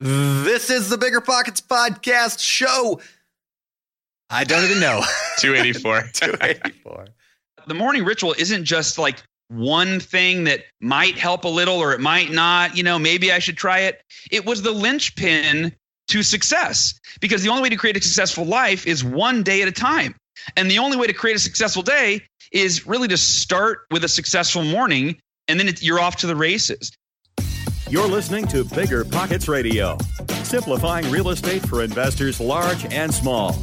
This is the Bigger Pockets Podcast show. I don't even know. 284. 284. The morning ritual isn't just like one thing that might help a little or it might not. You know, maybe I should try it. It was the linchpin to success because the only way to create a successful life is one day at a time. And the only way to create a successful day is really to start with a successful morning and then it, you're off to the races. You're listening to Bigger Pockets Radio, simplifying real estate for investors large and small.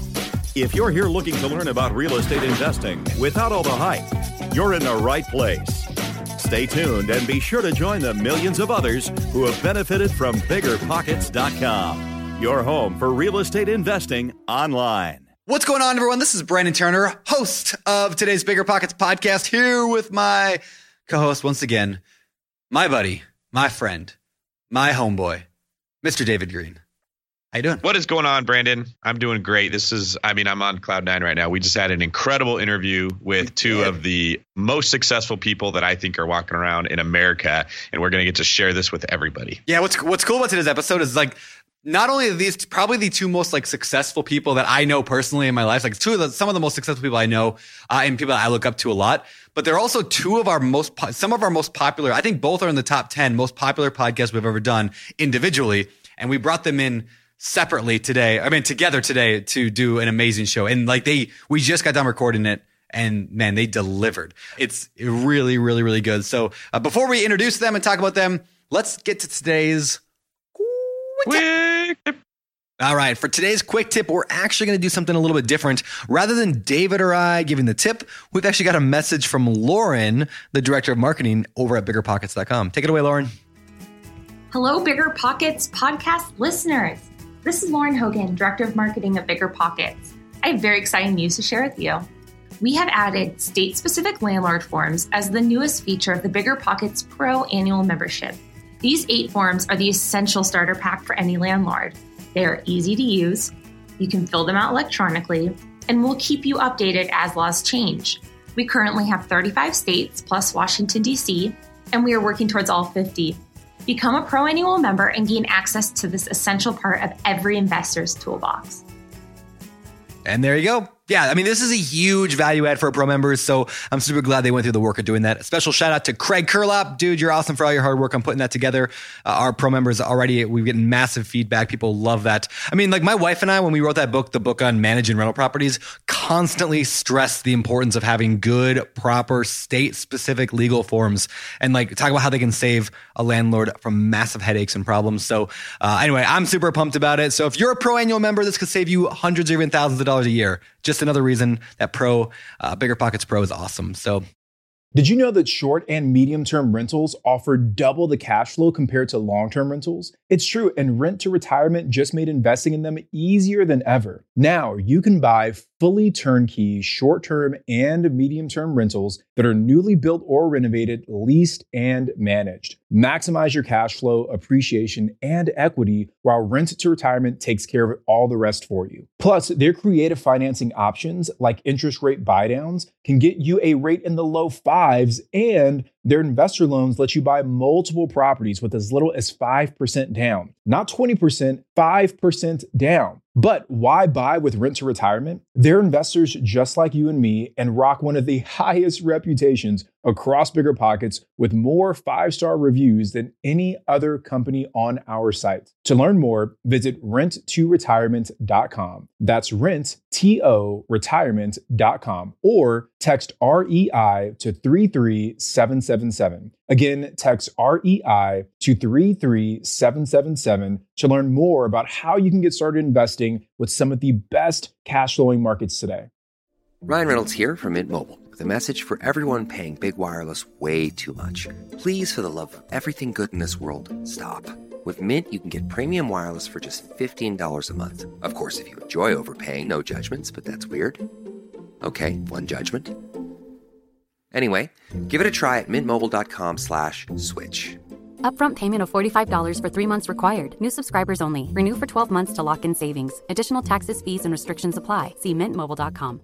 If you're here looking to learn about real estate investing without all the hype, you're in the right place. Stay tuned and be sure to join the millions of others who have benefited from biggerpockets.com, your home for real estate investing online. What's going on, everyone? This is Brandon Turner, host of today's Bigger Pockets podcast, here with my co host once again, my buddy, my friend, my homeboy, Mr. David Greene. How you doing? What is going on, Brandon? I'm doing great. This is, I mean, I'm on cloud nine right now. We just had an incredible interview with two of the most successful people that I think are walking around in America, and we're going to get to share this with everybody. Yeah, what's what's cool about today's episode is like not only these probably the two most like successful people that I know personally in my life, like two of the, some of the most successful people I know uh, and people that I look up to a lot. But they're also two of our most, some of our most popular. I think both are in the top ten most popular podcasts we've ever done individually, and we brought them in separately today. I mean, together today to do an amazing show. And like they, we just got done recording it. And man, they delivered. It's really, really, really good. So uh, before we introduce them and talk about them, let's get to today's Quick tip. All right, for today's quick tip, we're actually going to do something a little bit different. Rather than David or I giving the tip, we've actually got a message from Lauren, the director of marketing over at biggerpockets.com. Take it away, Lauren. Hello, Bigger Pockets podcast listeners. This is Lauren Hogan, Director of Marketing at Bigger Pockets. I have very exciting news to share with you. We have added state specific landlord forms as the newest feature of the Bigger Pockets Pro annual membership. These eight forms are the essential starter pack for any landlord. They are easy to use, you can fill them out electronically, and we'll keep you updated as laws change. We currently have 35 states plus Washington, D.C., and we are working towards all 50. Become a pro annual member and gain access to this essential part of every investor's toolbox. And there you go. Yeah, I mean, this is a huge value add for pro members. So I'm super glad they went through the work of doing that. A special shout out to Craig Curelop. Dude, you're awesome for all your hard work on putting that together. Uh, our pro members already, we've getting massive feedback. People love that. I mean, like my wife and I, when we wrote that book, the book on managing rental properties, constantly stressed the importance of having good, proper, state specific legal forms and like talk about how they can save a landlord from massive headaches and problems. So, uh, anyway, I'm super pumped about it. So, if you're a pro annual member, this could save you hundreds or even thousands of dollars a year. Just another reason that Pro, uh, Bigger Pockets Pro is awesome. So, Did you know that short and medium term rentals offer double the cash flow compared to long term rentals? It's true, and Rent to Retirement just made investing in them easier than ever. Now you can buy fully turnkey short term and medium term rentals that are newly built or renovated, leased, and managed. Maximize your cash flow, appreciation, and equity while Rent to Retirement takes care of all the rest for you. Plus, their creative financing options like interest rate buydowns can get you a rate in the low fives, and their investor loans let you buy multiple properties with as little as 5% down. Not 20%, 5% down. But why buy with rent to retirement? They're investors just like you and me and rock one of the highest reputations across bigger pockets with more five star reviews than any other company on our site. To learn more, visit rent2retirement.com. That's rent, T O, retirement.com or text REI to 33777. Again, text REI to 33777 to learn more about how you can get started investing with some of the best cash flowing markets today. Ryan Reynolds here from Mint Mobile with a message for everyone paying big wireless way too much. Please, for the love of everything good in this world, stop. With Mint, you can get premium wireless for just $15 a month. Of course, if you enjoy overpaying, no judgments, but that's weird. Okay, one judgment. Anyway, give it a try at mintmobile.com slash switch. Upfront payment of $45 for three months required. New subscribers only. Renew for 12 months to lock in savings. Additional taxes, fees, and restrictions apply. See mintmobile.com.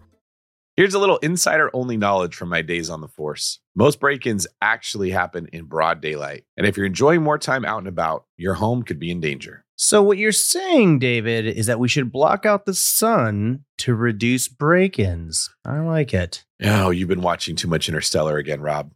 Here's a little insider only knowledge from my days on the force. Most break ins actually happen in broad daylight. And if you're enjoying more time out and about, your home could be in danger. So, what you're saying, David, is that we should block out the sun to reduce break ins. I like it. Oh, you've been watching too much Interstellar again, Rob.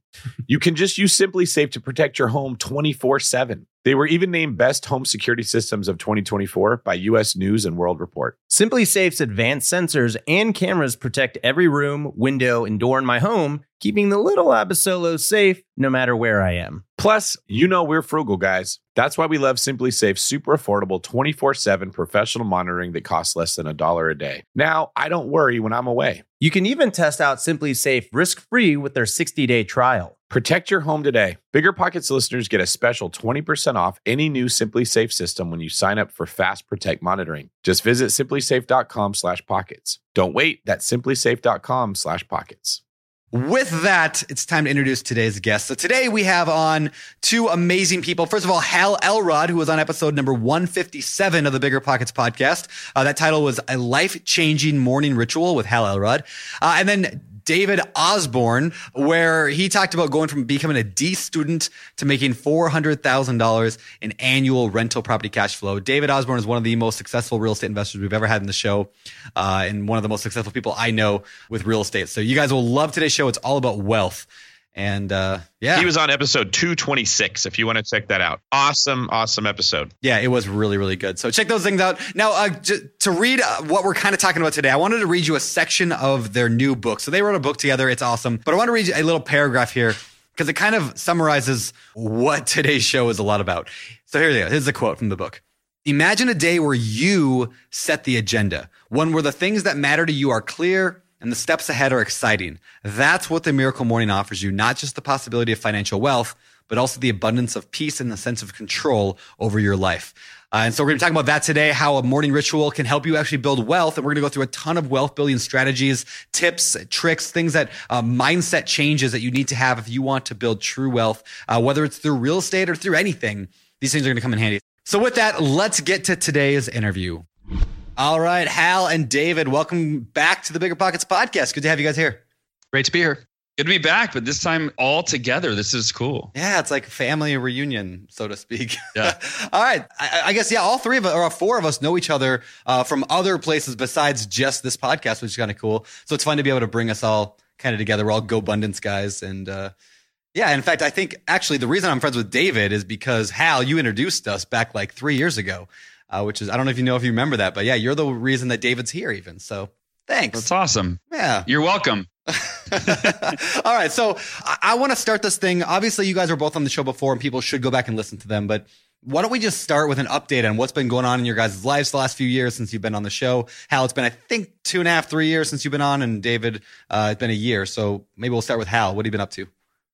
you can just use SimpliSafe to protect your home 24 7. They were even named Best Home Security Systems of 2024 by US News and World Report. SimpliSafe's advanced sensors and cameras protect every room, window, and door in my home, keeping the little Abasolo safe no matter where I am. Plus, you know we're frugal guys. That's why we love SimpliSafe super affordable 24/7 professional monitoring that costs less than a dollar a day. Now, I don't worry when I'm away. You can even test out SimpliSafe risk-free with their 60-day trial. Protect your home today. Bigger Pockets listeners get a special 20% off any new SimpliSafe system when you sign up for Fast Protect monitoring. Just visit simplisafe.com/pockets. Don't wait, that's simplisafe.com/pockets. With that, it's time to introduce today's guest. So today we have on two amazing people. First of all, Hal Elrod, who was on episode number 157 of the Bigger Pockets podcast. Uh, that title was A Life Changing Morning Ritual with Hal Elrod. Uh, and then David Osborne, where he talked about going from becoming a D student to making $400,000 in annual rental property cash flow. David Osborne is one of the most successful real estate investors we've ever had in the show, uh, and one of the most successful people I know with real estate. So you guys will love today's show. It's all about wealth. And uh, yeah, He was on episode 226 if you want to check that out. Awesome, awesome episode. Yeah, it was really, really good. So check those things out. Now, uh, j- to read uh, what we're kind of talking about today, I wanted to read you a section of their new book. So they wrote a book together. It's awesome. But I want to read you a little paragraph here because it kind of summarizes what today's show is a lot about. So here you go. Here's a quote from the book. Imagine a day where you set the agenda, one where the things that matter to you are clear and the steps ahead are exciting. That's what the Miracle Morning offers you, not just the possibility of financial wealth, but also the abundance of peace and the sense of control over your life. Uh, and so we're going to talk about that today, how a morning ritual can help you actually build wealth. And we're going to go through a ton of wealth building strategies, tips, tricks, things that uh, mindset changes that you need to have if you want to build true wealth, uh, whether it's through real estate or through anything. These things are going to come in handy. So with that, let's get to today's interview. All right, Hal and David, welcome back to the Bigger Pockets podcast. Good to have you guys here. Great to be here. Good to be back, but this time all together. This is cool. Yeah, it's like family reunion, so to speak. Yeah. all right. I, I guess, yeah, all three of us, or four of us know each other uh, from other places besides just this podcast, which is kind of cool. So it's fun to be able to bring us all kind of together. We're all GoBundance guys. And uh, yeah, in fact, I think actually the reason I'm friends with David is because Hal, you introduced us back like three years ago, uh, which is, I don't know if you know if you remember that, but yeah, you're the reason that David's here even. So thanks. That's awesome. Yeah. You're welcome. All right. So I, I want to start this thing. Obviously, you guys were both on the show before, and people should go back and listen to them. But why don't we just start with an update on what's been going on in your guys' lives the last few years since you've been on the show? Hal, it's been, I think, two and a half, three years since you've been on, and David, uh, it's been a year. So maybe we'll start with Hal. What have you been up to?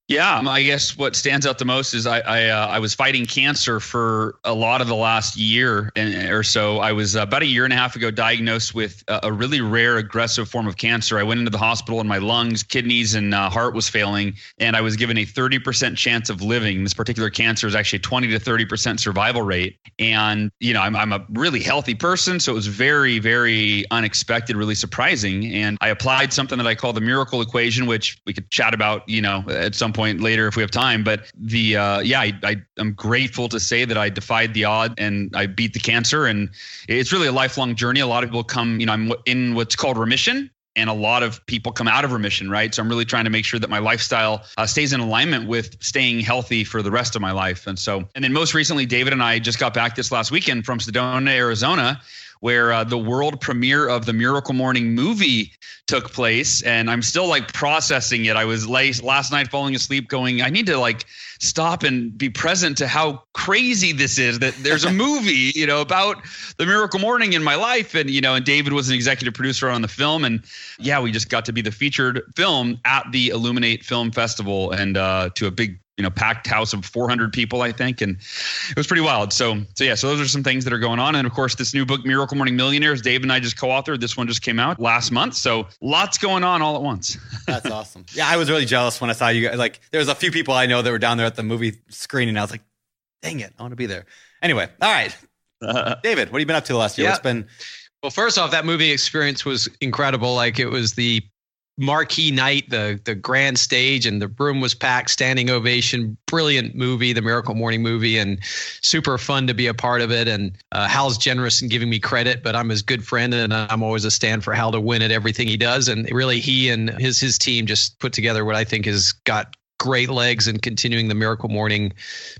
Yeah, um, I guess what stands out the most is I I, uh, I was fighting cancer for a lot of the last year and, or so. I was uh, about a year and a half ago diagnosed with a, really rare aggressive form of cancer. I went into the hospital and my lungs, kidneys, and uh, heart was failing, and I was given a 30% chance of living. This particular cancer is actually a 20 to 30% survival rate, and you know I'm I'm a really healthy person, so it was very very unexpected, really surprising. And I applied something that I call the miracle equation, which we could chat about, you know, at some point later if we have time. But the uh, yeah, I, I am grateful to say that I defied the odd and I beat the cancer, and it's really a lifelong journey. A lot of people come, you know, I'm in what's called remission. And a lot of people come out of remission, right? So I'm really trying to make sure that my lifestyle uh, stays in alignment with staying healthy for the rest of my life. And so, and then most recently, David and I just got back this last weekend from Sedona, Arizona, where uh, the world premiere of the Miracle Morning movie took place, and I'm still like processing it. I was late last night, falling asleep, going, I need to like stop and be present to how crazy this is. That there's a movie, you know, about the Miracle Morning in my life, and you know, and David was an executive producer on the film, and yeah, we just got to be the featured film at the Illuminate Film Festival, and uh, to a big you know packed house of 400 people i think and it was pretty wild so so yeah so those are some things that are going on and of course this new book miracle morning millionaires dave and i just co-authored this one just came out last month so lots going on all at once That's awesome. Yeah, I was really jealous when I saw you guys. Like, there was a few people I know that were down there at the movie screening. And I was like, dang it, I want to be there. Anyway, all right. Uh-huh. David, what have you been up to the last year? Yeah. What's been Well, first off, that movie experience was incredible. Like it was the marquee night, the the grand stage, and the room was packed, standing ovation. Brilliant movie, the Miracle Morning movie, and super fun to be a part of it. And uh, Hal's generous in giving me credit, but I'm his good friend, and I'm always a stand for Hal to win at everything he does. And really, he and his his team just put together what I think has got great legs and continuing the miracle morning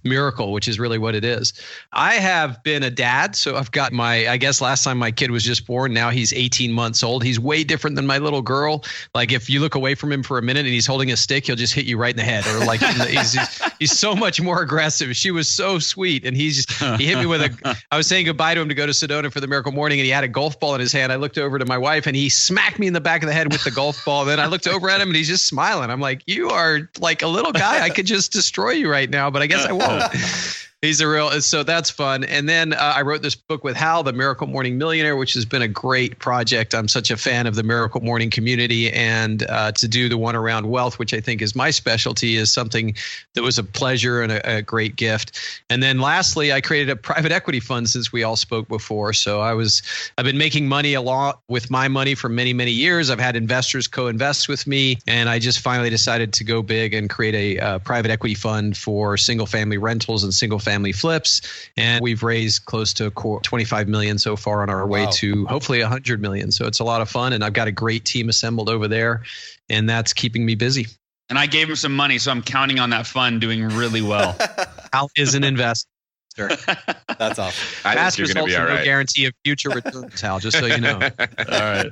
miracle which is really what it is. I have been a dad so i've got my i guess last time my kid was just born now he's 18 months old. He's way different than my little girl. Like if you look away from him for a minute and he's holding a stick he'll just hit you right in the head. Or like he's, he's, he's so much more aggressive. She was so sweet and he's he hit me with a i was saying goodbye to him to go to sedona for the miracle morning and he had a golf ball in his hand. I looked over to my wife and he smacked me in the back of the head with the golf ball. Then i looked over at him and he's just smiling. I'm like you are like a little guy. I could just destroy you right now, but I guess I won't. He's a real, so that's fun. And then uh, I wrote this book with Hal, The Miracle Morning Millionaire, which has been a great project. I'm such a fan of the Miracle Morning community. And uh, to do the one around wealth, which I think is my specialty, is something that was a pleasure and a, a great gift. And then lastly, I created a private equity fund since we all spoke before. So I was, I've been making money a lot with my money for many, many years. I've had investors co invest with me. And I just finally decided to go big and create a uh, private equity fund for single family rentals and single family family flips and we've raised close to 25 million so far on our way wow. to hopefully 100 million so it's a lot of fun and i've got a great team assembled over there and that's keeping me busy and i gave him some money so i'm counting on that fund doing really well al is an investor That's awesome. I Fast results and no guarantee of future returns, Hal. Just so you know. all right.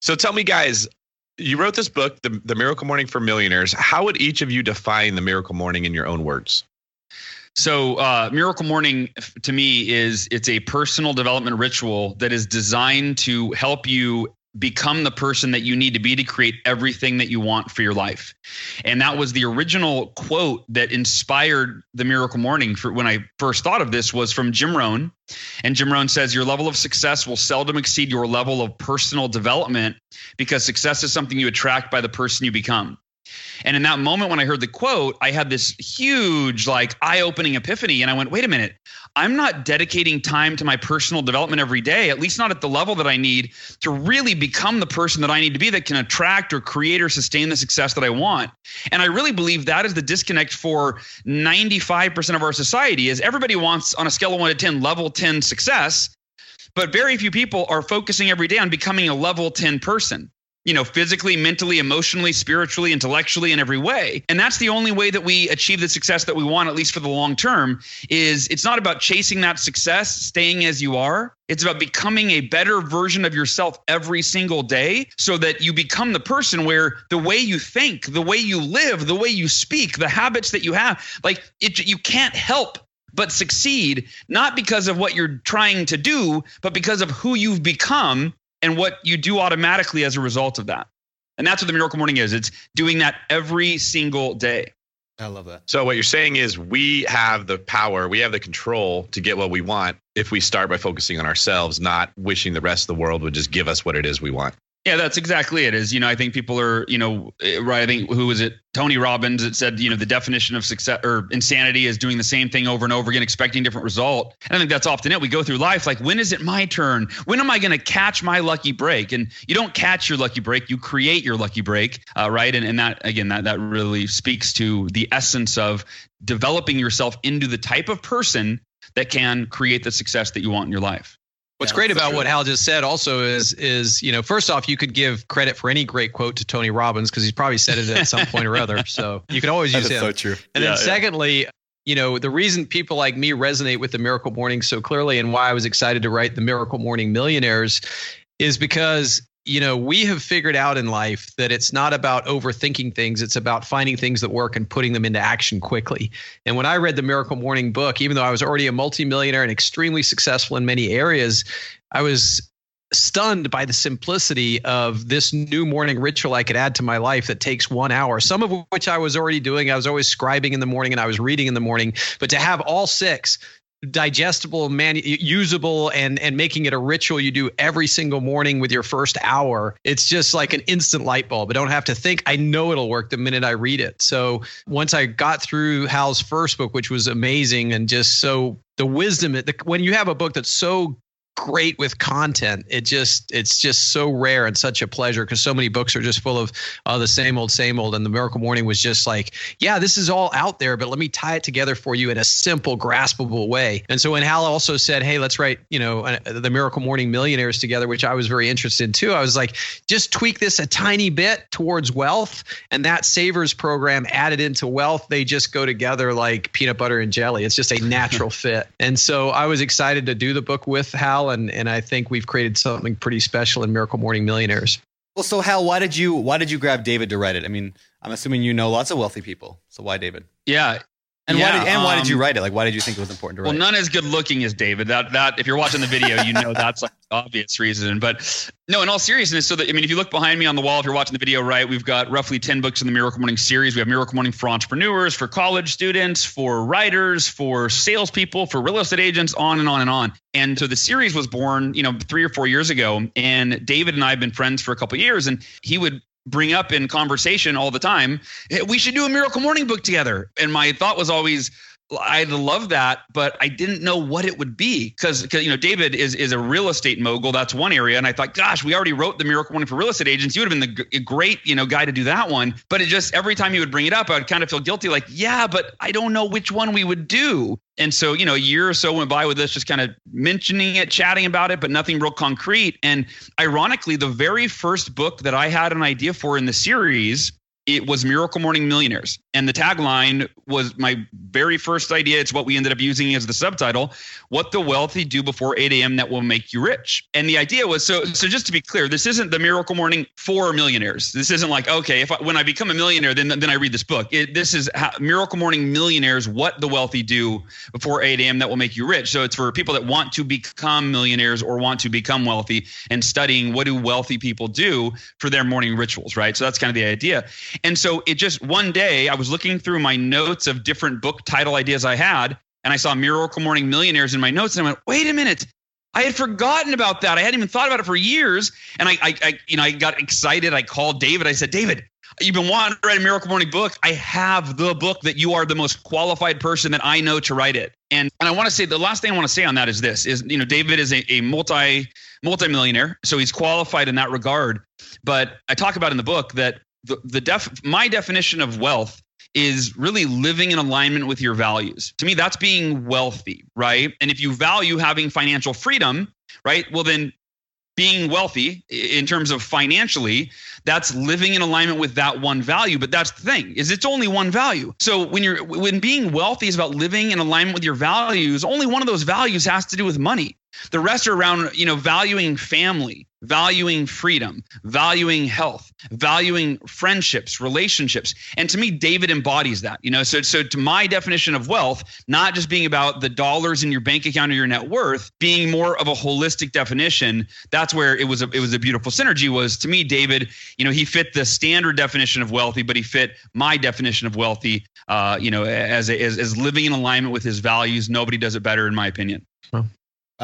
So tell me, guys, you wrote this book, the, the Miracle Morning for Millionaires. How would each of you define the Miracle Morning in your own words? So, uh, Miracle Morning to me is it's a personal development ritual that is designed to help you become the person that you need to be to create everything that you want for your life. And that was the original quote that inspired the Miracle Morning for when I first thought of this was from Jim Rohn. And Jim Rohn says your level of success will seldom exceed your level of personal development because success is something you attract by the person you become. And in that moment when I heard the quote, I had this huge, like, eye opening epiphany. And I went, wait a minute, I'm not dedicating time to my personal development every day, at least not at the level that I need to really become the person that I need to be that can attract or create or sustain the success that I want. And I really believe that is the disconnect for 95% of our society is everybody wants on a scale of 1 to 10 level 10 success, but very few people are focusing every day on becoming a level 10 person you know, physically, mentally, emotionally, spiritually, intellectually, in every way. And that's the only way that we achieve the success that we want, at least for the long term, is it's not about chasing that success, staying as you are. It's about becoming a better version of yourself every single day so that you become the person where the way you think, the way you live, the way you speak, the habits that you have, like it, you can't help but succeed, not because of what you're trying to do, but because of who you've become and what you do automatically as a result of that. And that's what the miracle morning is. It's doing that every single day. I love that. So what you're saying is we have the power, we have the control to get what we want if we start by focusing on ourselves, not wishing the rest of the world would just give us what it is we want. Yeah, that's exactly it. Is you know, I think people are you know, right. I think who was it? Tony Robbins that said you know the definition of success or insanity is doing the same thing over and over again, expecting different result. And I think that's often it. We go through life like, when is it my turn? When am I going to catch my lucky break? And you don't catch your lucky break, you create your lucky break, uh, right? And and that again, that that really speaks to the essence of developing yourself into the type of person that can create the success that you want in your life. What's yeah, great about true. what Hal just said also is is you know first off you could give credit for any great quote to Tony Robbins because he's probably said it at some point or other so you can always use him. So true. And yeah, then secondly, yeah. you know the reason people like me resonate with the Miracle Morning so clearly and why I was excited to write the Miracle Morning Millionaires is because you know, we have figured out in life that it's not about overthinking things. It's about finding things that work and putting them into action quickly. And when I read the Miracle Morning book, even though I was already a multimillionaire and extremely successful in many areas, I was stunned by the simplicity of this new morning ritual I could add to my life that takes one hour, some of which I was already doing. I was always scribing in the morning and I was reading in the morning, but to have all six digestible man usable and and making it a ritual you do every single morning with your first hour it's just like an instant light bulb. I don't have to think. I know it'll work the minute i read it. So once i got through hal's first book which was amazing and just so the wisdom the, when you have a book that's so great with content. It just it's just so rare and such a pleasure because so many books are just full of uh, the same old, same old. And the Miracle Morning was just like, yeah, this is all out there, but let me tie it together for you in a simple, graspable way. And so when Hal also said, hey, let's write, you know, uh, the Miracle Morning Millionaires together, which I was very interested in too. I was like, just tweak this a tiny bit towards wealth, and that Savers program added into wealth, they just go together like peanut butter and jelly. It's just a natural fit. And so I was excited to do the book with Hal, and and I think we've created something pretty special in Miracle Morning Millionaires. Well, so Hal, why did you why did you grab David to write it? I mean, I'm assuming you know lots of wealthy people, so why David? Yeah, And Yeah, why did and why did um, you write it? Like, why did you think it was important to write? Well, none as good looking as David. That that if you're watching the video, you know that's like obvious reason. But no, in all seriousness, so that I mean, if you look behind me on the wall, if you're watching the video, right, we've got roughly ten books in the Miracle Morning series. We have Miracle Morning for entrepreneurs, for college students, for writers, for salespeople, for real estate agents, on and on and on. And so the series was born, you know, three or four years ago. And David and I have been friends for a couple of years, and he would bring up in conversation all the time, we should do a Miracle Morning book together. And my thought was always, I'd love that, but I didn't know what it would be because you know David is is a real estate mogul. That's one area, and I thought, gosh, we already wrote the Miracle Morning for real estate agents. You would have been the g- great you know guy to do that one. But it just every time he would bring it up, I would kind of feel guilty, like, yeah, but I don't know which one we would do. And so you know, a year or so went by with us just kind of mentioning it, chatting about it, but nothing real concrete. And ironically, the very first book that I had an idea for in the series it was Miracle Morning Millionaires. And the tagline was my very first idea. It's what we ended up using as the subtitle What the Wealthy Do Before 8 a.m. That Will Make You Rich. And the idea was so, so just to be clear, this isn't the Miracle Morning for millionaires. This isn't like, okay, if I, when I become a millionaire, then, then I read this book. It, this is how, Miracle Morning Millionaires, What the Wealthy Do Before 8 a.m. That Will Make You Rich. So it's for people that want to become millionaires or want to become wealthy and studying what do wealthy people do for their morning rituals, right? So that's kind of the idea. And so it just one day I was looking through my notes of different book title ideas I had, and I saw Miracle Morning Millionaires in my notes, and I went, wait a minute. I had forgotten about that. I hadn't even thought about it for years. And I, I, I you know, I got excited. I called David. I said, David, you've been wanting to write a Miracle Morning book. I have the book that you are the most qualified person that I know to write it. And and I want to say the last thing I want to say on that is this: is you know, David is a, a multi multimillionaire, so he's qualified in that regard. But I talk about in the book that the, the def my definition of wealth is really living in alignment with your values. To me, that's being wealthy, right? And if you value having financial freedom, right? Well, then being wealthy in terms of financially that's living in alignment with that one value but that's the thing is it's only one value so when you're when being wealthy is about living in alignment with your values only one of those values has to do with money the rest are around you know valuing family valuing freedom valuing health valuing friendships relationships. And to me david embodies that you know? So so to my definition of wealth not just being about the dollars in your bank account or your net worth being more of a holistic definition that's where it was a it was a beautiful synergy was to me david you know he fit the standard definition of wealthy but he fit my definition of wealthy uh you know as as, as living in alignment with his values. Nobody does it better in my opinion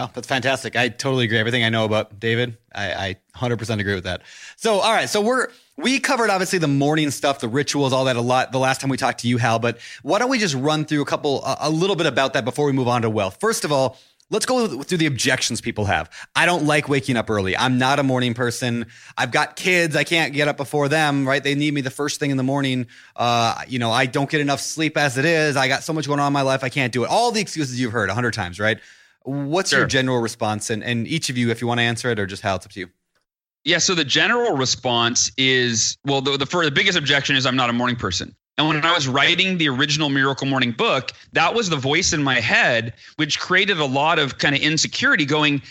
Wow, that's fantastic. I totally agree. Everything I know about David, I, I 100% agree with that. So, all right. So we're we covered obviously the morning stuff, the rituals, all that a lot the last time we talked to you, Hal. But why don't we just run through a couple, a, a little bit about that before we move on to wealth? First of all, let's go through the objections people have. I don't like waking up early. I'm not a morning person. I've got kids. I can't get up before them. Right? They need me the first thing in the morning. Uh, you know, I don't get enough sleep as it is. I got so much going on in my life. I can't do it. All the excuses you've heard a hundred times. Right? What's your general response? And, and each of you, if you want to answer it or just how it's up to you. Yeah, so the general response is well, the the, for, the biggest objection is I'm not a morning person. And when I was writing the original Miracle Morning book, that was the voice in my head, which created a lot of kind of insecurity going,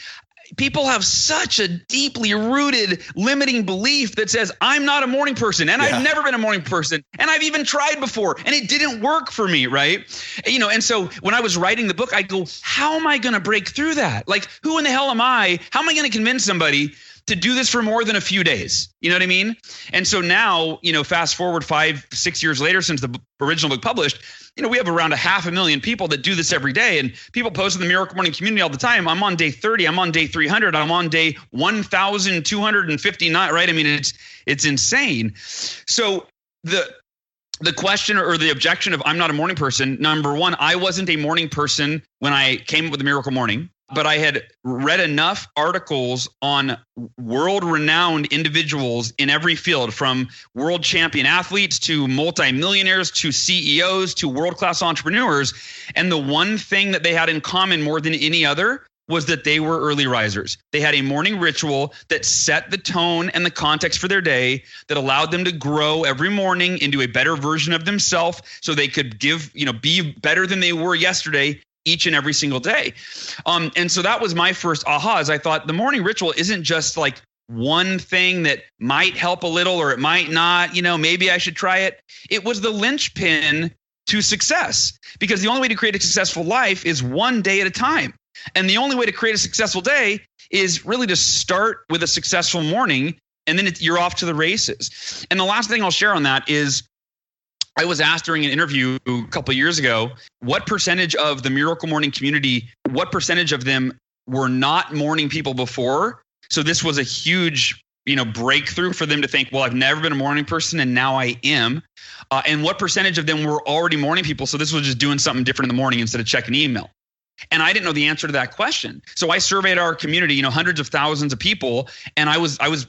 people have such a deeply rooted limiting belief that says i'm not a morning person and Yeah. i've never been a morning person and i've even tried before and it didn't work for me right? You know and so when i was writing the book i go how am i going to break through that? Like who in the hell am i? How am i going to convince somebody to do this for more than a few days? You know what i mean? And so now you know fast forward five six years later since the original book published you know, we have around a half a million people that do this every day, and people post in the Miracle Morning community all the time. I'm on day 30. I'm on day 300. I'm on day 1,259. Right? I mean, it's it's insane. So the the question or the objection of I'm not a morning person. Number one, I wasn't a morning person when I came up with the Miracle Morning. But I had read enough articles on world renowned individuals in every field from world champion athletes to multimillionaires to CEOs to world class entrepreneurs. And the one thing that they had in common more than any other was that they were early risers. They had a morning ritual that set the tone and the context for their day that allowed them to grow every morning into a better version of themselves so they could give, you know, be better than they were yesterday each and every single day. Um, and so that was my first aha as I thought the morning ritual isn't just like one thing that might help a little or it might not, you know, maybe I should try it. It was the linchpin to success because the only way to create a successful life is one day at a time. And the only way to create a successful day is really to start with a successful morning and then it, you're off to the races. And the last thing I'll share on that is I was asked during an interview a couple years ago what percentage of the Miracle Morning community, what percentage of them were not morning people before. So this was a huge you know breakthrough for them to think well i've never been a morning person and now i am uh, and what percentage of them were already morning people so this was just doing something different in the morning instead of checking email and I didn't know the answer to that question. So I surveyed our community, you know, hundreds of thousands of people, and I was I was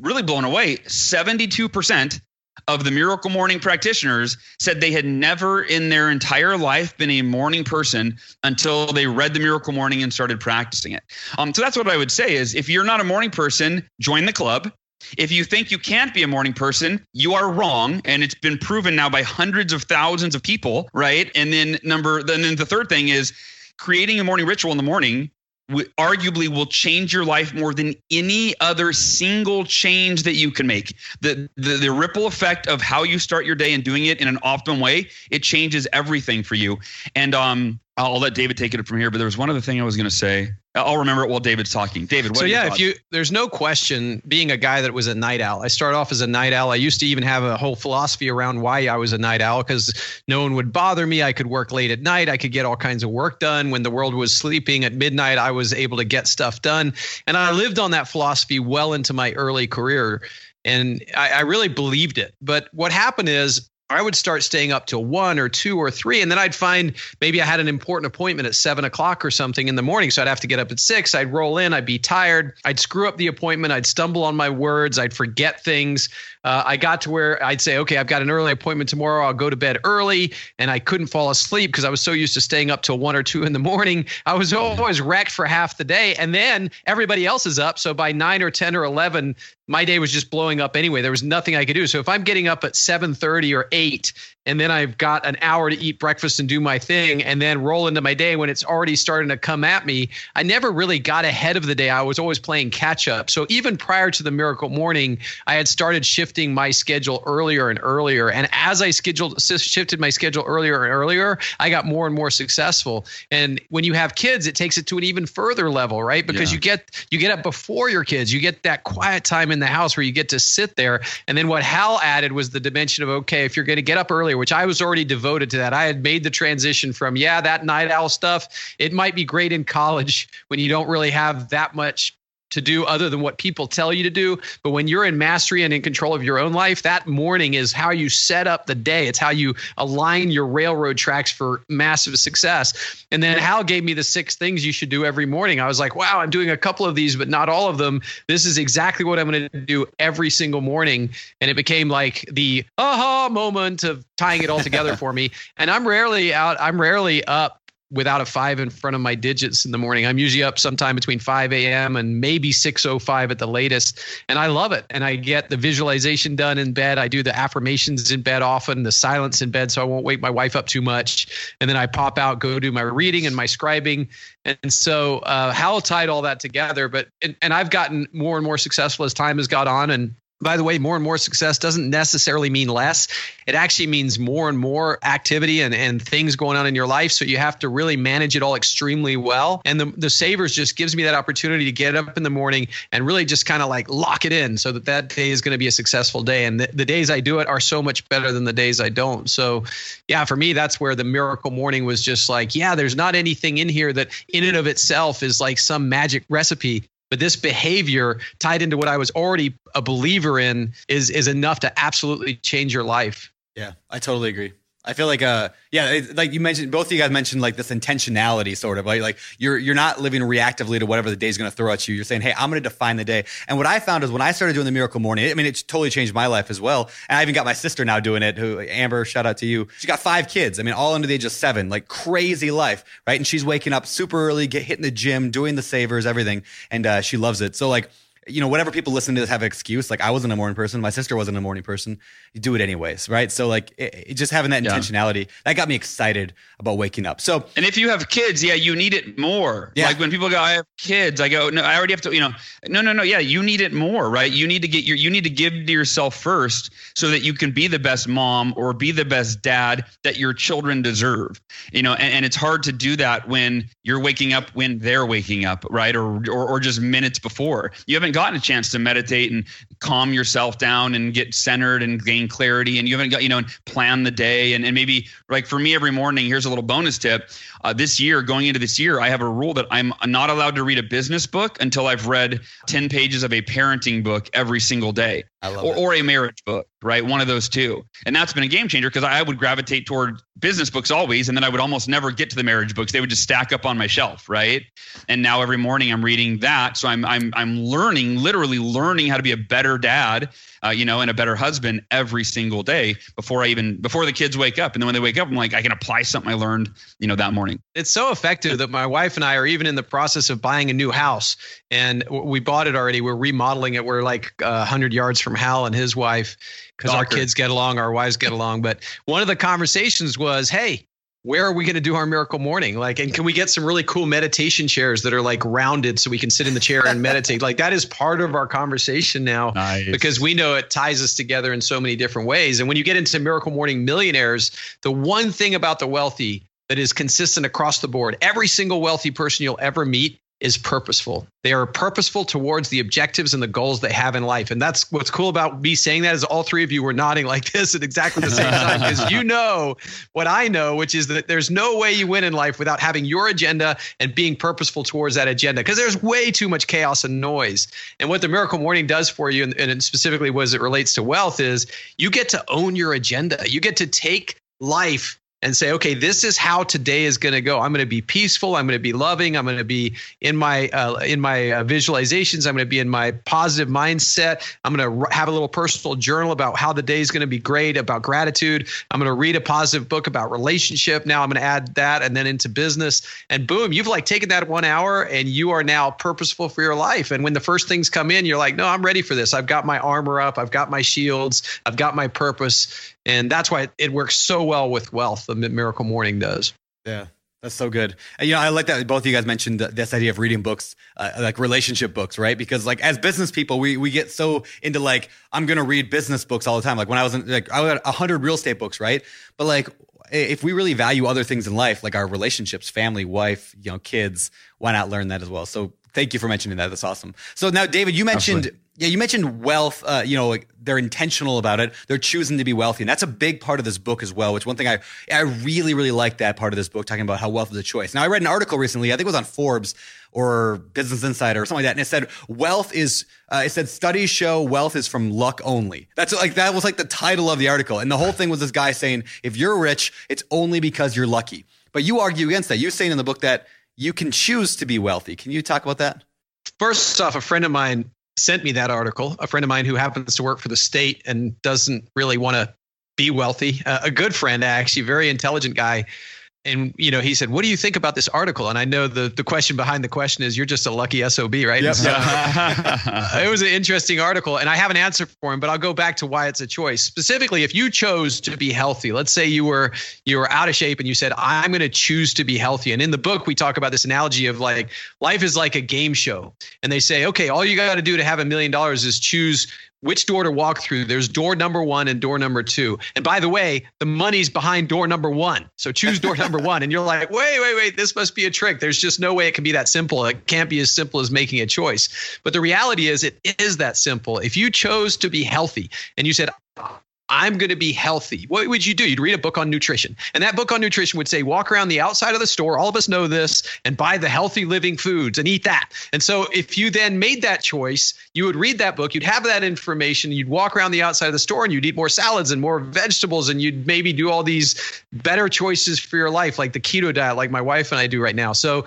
really blown away. 72% of the Miracle Morning practitioners said they had never in their entire life been a morning person until they read the Miracle Morning and started practicing it. Um, so that's what I would say is if you're not a morning person, join the club. If you think you can't be a morning person, you are wrong, and it's been proven now by hundreds of thousands of people, right? And then number, then the third thing is creating a morning ritual in the morning arguably will change your life more than any other single change that you can make. The, the the ripple effect of how you start your day and doing it in an optimum way, it changes everything for you. And um I'll let David take it from here, but there was one other thing I was going to say. I'll remember it while David's talking. David, so yeah, if you there's no question being a guy that was a night owl. I started off as a night owl. I used to even have a whole philosophy around why I was a night owl because no one would bother me. I could work late at night. I could get all kinds of work done. When the world was sleeping at midnight, I was able to get stuff done. And I lived on that philosophy well into my early career. And I, I really believed it. But what happened is I would start staying up till one or two or three. And then I'd find maybe I had an important appointment at seven o'clock or something in the morning. So I'd have to get up at six. I'd roll in, I'd be tired. I'd screw up the appointment. I'd stumble on my words. I'd forget things. Uh, I got to where I'd say, okay, I've got an early appointment tomorrow. I'll go to bed early. And I couldn't fall asleep because I was so used to staying up till one or two in the morning. I was always wrecked for half the day. And then everybody else is up. So by nine or 10 or 11, my day was just blowing up anyway. There was nothing I could do. So if I'm getting up at 7:30 or 8 and then I've got an hour to eat breakfast and do my thing and then roll into my day when it's already starting to come at me, I never really got ahead of the day. I was always playing catch up. So even prior to the miracle morning, I had started shifting my schedule earlier and earlier. And as I scheduled shifted my schedule earlier and earlier, I got more and more successful. And when you have kids, it takes it to an even further level, right? Because yeah. you get you get up before your kids. You get that quiet time in the house where you get to sit there. And then what Hal added was the dimension of okay, if you're going to get up earlier, which I was already devoted to that. I had made the transition from yeah, that night owl stuff. It might be great in college when you don't really have that much to do other than what people tell you to do. But when you're in mastery and in control of your own life, that morning is how you set up the day. It's how you align your railroad tracks for massive success. And then Hal gave me the six things you should do every morning. I was like, wow, I'm doing a couple of these, but not all of them. This is exactly what I'm going to do every single morning. And it became like the aha moment of tying it all together for me. And I'm rarely out, I'm rarely up without a five in front of my digits in the morning. I'm usually up sometime between 5 a.m. and maybe 6:05 at the latest, and I love it. And I get the visualization done in bed. I do the affirmations in bed often, the silence in bed, so I won't wake my wife up too much. And then I pop out, go do my reading and my scribing. And so uh, Hal tied all that together. But and, and I've gotten more and more successful as time has got on, and by the way, more and more success doesn't necessarily mean less. It actually means more and more activity and, and things going on in your life. So you have to really manage it all extremely well. And the, the Savers just gives me that opportunity to get up in the morning and really just kind of like lock it in so that that day is going to be a successful day. And the, the days I do it are so much better than the days I don't. So, yeah, for me, that's where the miracle morning was just like, yeah, there's not anything in here that in and of itself is like some magic recipe but this behavior tied into what I was already a believer in is is enough to absolutely change your life. Yeah, I totally agree. I feel like uh yeah it, like you mentioned both of you guys mentioned like this intentionality sort of like like you're you're not living reactively to whatever the day's going to throw at you. You're saying hey I'm going to define the day. And what I found is when I started doing the miracle morning I mean it's totally changed my life as well. And I even got my sister now doing it who Amber shout out to you. She got five kids I mean all under the age of seven like crazy life right? And she's waking up super early get hitting the gym doing the savers everything. And uh, she loves it. So like you know, whatever people listen to this have an excuse. Like I wasn't a morning person. My sister wasn't a morning person. You do it anyways, right? So like it, it just having that intentionality, yeah. that got me excited about waking up. So, and if you have kids, yeah, you need it more. Yeah. Like when people go, I have kids, I go, no, I already have to, you know, no, no, no. Yeah. You need it more, right? You need to get your, you need to give to yourself first so that you can be the best mom or be the best dad that your children deserve, you know, and, and it's hard to do that when you're waking up, when they're waking up, right? Or, or, or just minutes before you haven't gotten a chance to meditate and calm yourself down and get centered and gain clarity. And you haven't got you know and plan the day. And, and maybe like for me every morning here's a little bonus tip uh, this year going into this year i have a rule that i'm not allowed to read a business book until i've read 10 pages of a parenting book every single day. Or, or, a marriage book right? One of those two. And that's been a game changer because i would gravitate toward business books always and then i would almost never get to the marriage books. They would just stack up on my shelf right? And now every morning i'm reading that. So i'm i'm, I'm learning literally learning how to be a better dad uh, you know, and a better husband every single day before I even before the kids wake up. And then when they wake up, I'm like, I can apply something I learned, you know, that morning. It's so effective that my wife and I are even in the process of buying a new house, and we bought it already. We're remodeling it. We're like uh, 100 yards from Hal and his wife because our kids get along, our wives get along. But one of the conversations was, hey where are we going to do our miracle morning? Like and can we get some really cool meditation chairs that are like rounded so we can sit in the chair and meditate? Like that is part of our conversation now nice. because we know it ties us together in so many different ways. And when you get into miracle morning millionaires the one thing about the wealthy that is consistent across the board every single wealthy person you'll ever meet is purposeful. They are purposeful towards the objectives and the goals they have in life. And that's what's cool about me saying that is all three of you were nodding like this at exactly the same time because you know what I know, which is that there's no way you win in life without having your agenda and being purposeful towards that agenda because there's way too much chaos and noise. And what the Miracle Morning does for you, and, and specifically as it relates to wealth, is you get to own your agenda. You get to take life and say, okay, this is how today is going to go. I'm going to be peaceful. I'm going to be loving. I'm going to be in my uh, in my uh, visualizations. I'm going to be in my positive mindset. I'm going to have a little personal journal about how the day is going to be great, about gratitude. I'm going to read a positive book about relationship. Now I'm going to add that and then into business. And boom, you've like taken that one hour and you are now purposeful for your life. And when the first things come in, you're like, no, I'm ready for this. I've got my armor up. I've got my shields. I've got my purpose and that's why it works so well with wealth. The Miracle Morning does. Yeah. That's so good. And, you know, I like that both of you guys mentioned this idea of reading books, uh, like relationship books, right? Because like as business people, we we get so into like I'm gonna read business books all the time. Like when I was in, like I had a hundred real estate books, right? But like if we really value other things in life, like our relationships, family, wife, you know, kids, why not learn that as well? So thank you for mentioning that. That's awesome. So now, David, you mentioned. Absolutely yeah, you mentioned wealth. Uh, you know, like they're intentional about it. They're choosing to be wealthy, and that's a big part of this book as well. Which one thing I I really really like that part of this book, talking about how wealth is a choice. Now, I read an article recently. I think it was on Forbes or Business Insider or something like that, and it said wealth is. Uh, it said studies show wealth is from luck only. That's like that was like the title of the article, and the whole thing was this guy saying if you're rich, it's only because you're lucky. But you argue against that. You're saying in the book that you can choose to be wealthy. Can you talk about that? First off, a friend of mine sent me that article. A friend of mine who happens to work for the state and doesn't really want to be wealthy, uh, a good friend, actually, very intelligent guy, and you know he said what do you think about this article? And i know the the question behind the question is you're just a lucky sob right? Yep. so, it was an interesting article and i have an answer for him but i'll go back to why it's a choice. Specifically if you chose to be healthy let's say you were you were out of shape and you said i'm going to choose to be healthy. And in the book we talk about this analogy of like life is like a game show and they say okay all you got to do to have a million dollars is choose which door to walk through. There's door number one and door number two. And by the way, the money's behind door number one. So choose door number one. And you're like, wait, wait, wait, this must be a trick. There's just no way it can be that simple. It can't be as simple as making a choice. But the reality is, it is that simple. If you chose to be healthy and you said, I'm going to be healthy. What would you do? You'd read a book on nutrition. And that book on nutrition would say, walk around the outside of the store, all of us know this, and buy the healthy living foods and eat that. And so if you then made that choice, you would read that book, you'd have that information, you'd walk around the outside of the store and you'd eat more salads and more vegetables, and you'd maybe do all these better choices for your life, like the keto diet, like my wife and I do right now. So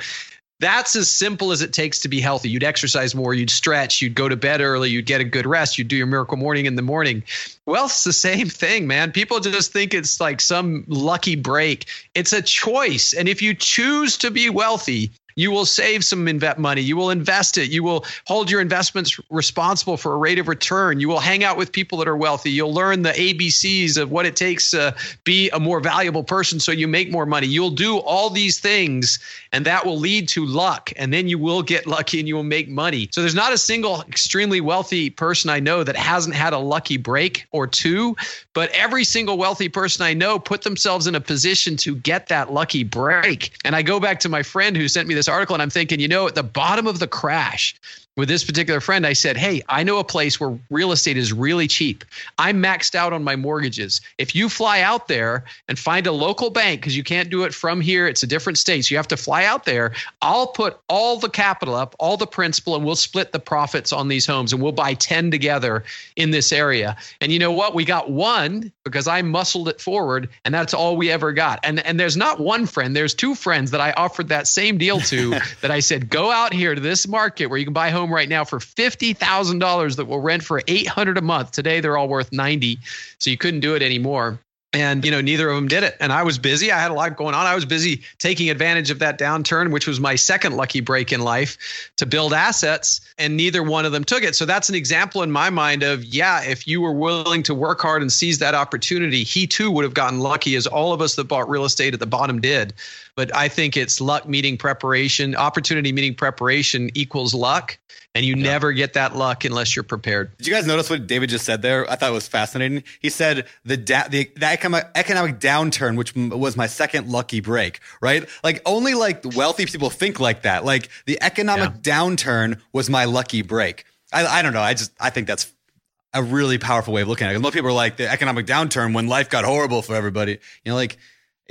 that's as simple as it takes to be healthy. You'd exercise more, you'd stretch, you'd go to bed early, you'd get a good rest, you'd do your miracle morning in the morning. Wealth's the same thing, man. People just think it's like some lucky break. It's a choice. And if you choose to be wealthy, you will save some invet money. You will invest it. You will hold your investments responsible for a rate of return. You will hang out with people that are wealthy. You'll learn the ABCs of what it takes to be a more valuable person so you make more money. You'll do all these things, and that will lead to luck. And then you will get lucky and you will make money. So there's not a single extremely wealthy person I know that hasn't had a lucky break or two, but every single wealthy person I know put themselves in a position to get that lucky break. And I go back to my friend who sent me this article and I'm thinking, you know, at the bottom of the crash, with this particular friend, I said, Hey, I know a place where real estate is really cheap. I'm maxed out on my mortgages. If you fly out there and find a local bank, because you can't do it from here, it's a different state. So you have to fly out there. I'll put all the capital up, all the principal, and we'll split the profits on these homes and we'll buy 10 together in this area. And you know what? We got one because I muscled it forward, and that's all we ever got. And, and there's not one friend, there's two friends that I offered that same deal to that I said, Go out here to this market where you can buy homes home right now for $50,000 that will rent for 800 a month. Today they're all worth 90. So you couldn't do it anymore. And you know neither of them did it. And i was busy. I had a lot going on. I was busy taking advantage of that downturn which was my second lucky break in life to build assets and neither one of them took it. So that's an example in my mind of yeah if you were willing to work hard and seize that opportunity he too would have gotten lucky as all of us that bought real estate at the bottom did but i think it's luck meeting preparation opportunity meeting preparation equals luck and you yeah. never get that luck unless you're prepared. Did you guys notice what David just said there? I thought it was fascinating. He said the da- the, the economic, economic downturn, which was my second lucky break, right? Like only like wealthy people think like that. Like the economic yeah. downturn was my lucky break. I, I don't know. I just I think that's a really powerful way of looking at it. Most people are like the economic downturn when life got horrible for everybody. You know, like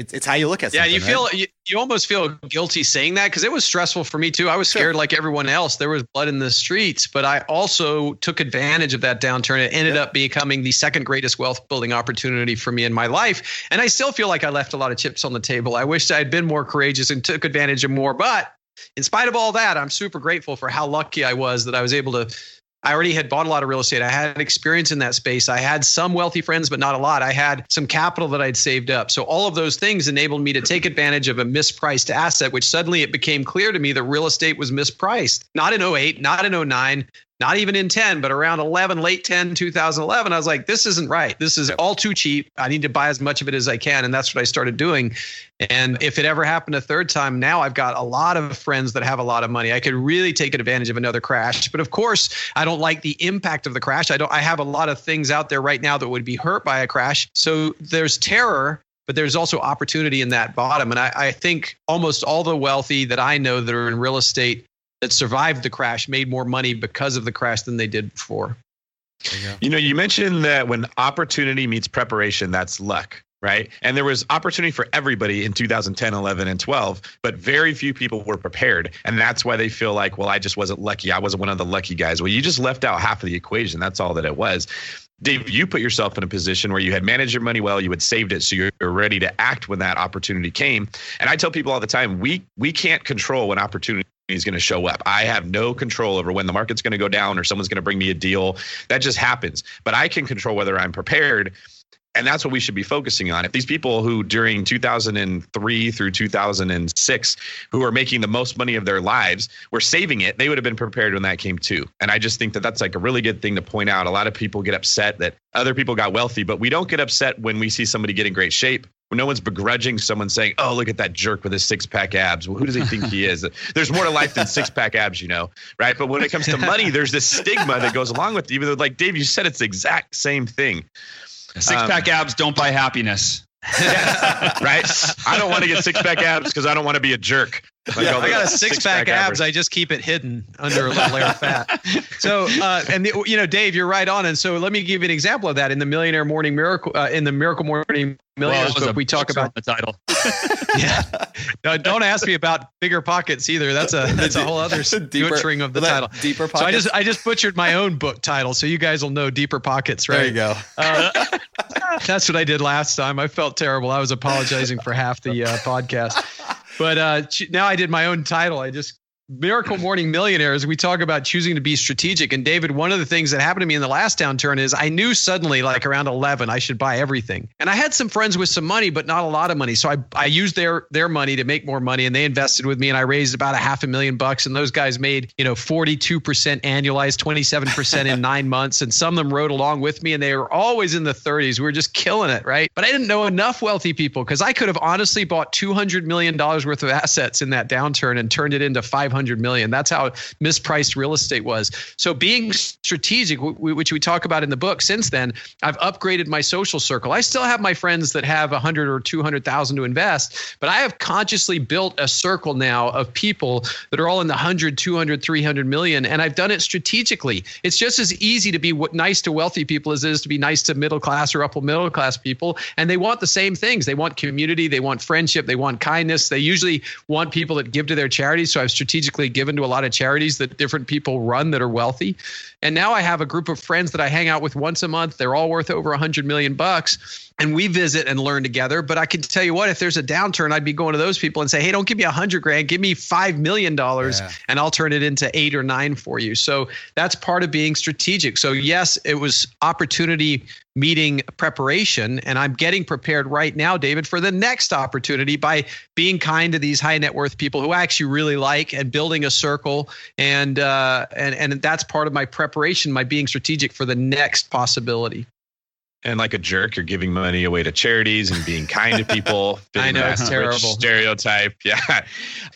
it's, it's how you look at it. yeah you feel right? you, you almost feel guilty saying that because it was stressful for me too. I was scared like everyone else. There was blood in the streets but i also took advantage of that downturn. It ended up becoming the second greatest wealth building opportunity for me in my life. And i still feel like i left a lot of chips on the table. I wish i had been more courageous and took advantage of more but in spite of all that i'm super grateful for how lucky i was that i was able to I already had bought a lot of real estate. I had experience in that space. I had some wealthy friends, but not a lot. I had some capital that I'd saved up. So all of those things enabled me to take advantage of a mispriced asset, which suddenly it became clear to me that real estate was mispriced. Not in 08, not in 09, not even in 10, but around 11, late 10, 2011, I was like, this isn't right. This is all too cheap. I need to buy as much of it as I can. And that's what I started doing. And if it ever happened a third time, now I've got a lot of friends that have a lot of money. I could really take advantage of another crash. But of course, I don't like the impact of the crash. I don't, I have a lot of things out there right now that would be hurt by a crash. So there's terror but there's also opportunity in that bottom. And I, I, think almost all the wealthy that I know that are in real estate that survived the crash made more money because of the crash than they did before. You, you know, you mentioned that when opportunity meets preparation, that's luck right? And there was opportunity for everybody in 2010, 11, and 12, but very few people were prepared. And that's why they feel like, well, I just wasn't lucky. I wasn't one of the lucky guys. Well, you just left out half of the equation. That's all that it was. Dave, you put yourself in a position where you had managed your money well, you had saved it, so you're ready to act when that opportunity came. And I tell people all the time, we we can't control when opportunity is going to show up. I have no control over when the market's going to go down or someone's going to bring me a deal. That just happens. But I can control whether I'm prepared. And that's what we should be focusing on. If these people who during 2003 through 2006 who are making the most money of their lives were saving it, they would have been prepared when that came too. And I just think that that's like a really good thing to point out. A lot of people get upset that other people got wealthy, but we don't get upset when we see somebody get in great shape no one's begrudging someone saying, "Oh, look at that jerk with his six-pack abs." Well, who does he think he is? There's more to life than six-pack abs, you know, right? But when it comes to money, there's this stigma that goes along with it. Even though, like Dave, you said, it's the exact same thing. Six-pack um, abs don't buy happiness. right? I don't want to get six pack abs because I don't want to be a jerk. Like Yeah, I got a six pack abs. I just keep it hidden under a little layer of fat. So, uh, and the, you know, Dave, you're right on. And so, let me give you an example of that in the Millionaire Morning Miracle, uh, in the Miracle Morning Millionaires was book. We talk about the title. yeah. No, don't ask me about bigger pockets either. That's a that's a whole other Deeper- butchering of the title. Deeper pockets. So I just I just butchered my own book title, so you guys will know deeper pockets, right? there you go. Uh, that's what I did last time. I felt terrible. I was apologizing for half the uh, podcast. But uh, now I did my own title. I just Miracle Morning Millionaires. We talk about choosing to be strategic. And David, one of the things that happened to me in the last downturn is I knew suddenly, like around 11, I should buy everything. And I had some friends with some money, but not a lot of money. So I I used their their money to make more money, and they invested with me, and I raised about a half a million bucks. And those guys made you know 42 percent annualized, 27 percent in nine months, and some of them rode along with me, and they were always in the 30s. We were just killing it, right? But I didn't know enough wealthy people because I could have honestly bought 200 million dollars worth of assets in that downturn and turned it into 500 million. That's how mispriced real estate was. So being strategic, which we talk about in the book, since then I've upgraded my social circle. I still have my friends that have 100 or 200,000 to invest, but I have consciously built a circle now of people that are all in the 100, 200, 300 million, and I've done it strategically. It's just as easy to be nice to wealthy people as it is to be nice to middle class or upper middle class people, and they want the same things. They want community, they want friendship, they want kindness. They usually want people that give to their charities. So I've strategically given to a lot of charities that different people run that are wealthy. And now I have a group of friends that I hang out with once a month. They're all worth over a hundred million bucks. And we visit and learn together. But I can tell you what, if there's a downturn, I'd be going to those people and say, hey, don't give me a hundred grand, give me five million dollars Yeah. and I'll turn it into eight or nine for you. So that's part of being strategic. So yes, it was opportunity meeting preparation. And I'm getting prepared right now, David, for the next opportunity by being kind to these high net worth people who I actually really like and building a circle. And uh, and and that's part of my preparation, my being strategic for the next possibility. And like a jerk, you're giving money away to charities and being kind to people. I know, it's terrible. Stereotype. Yeah.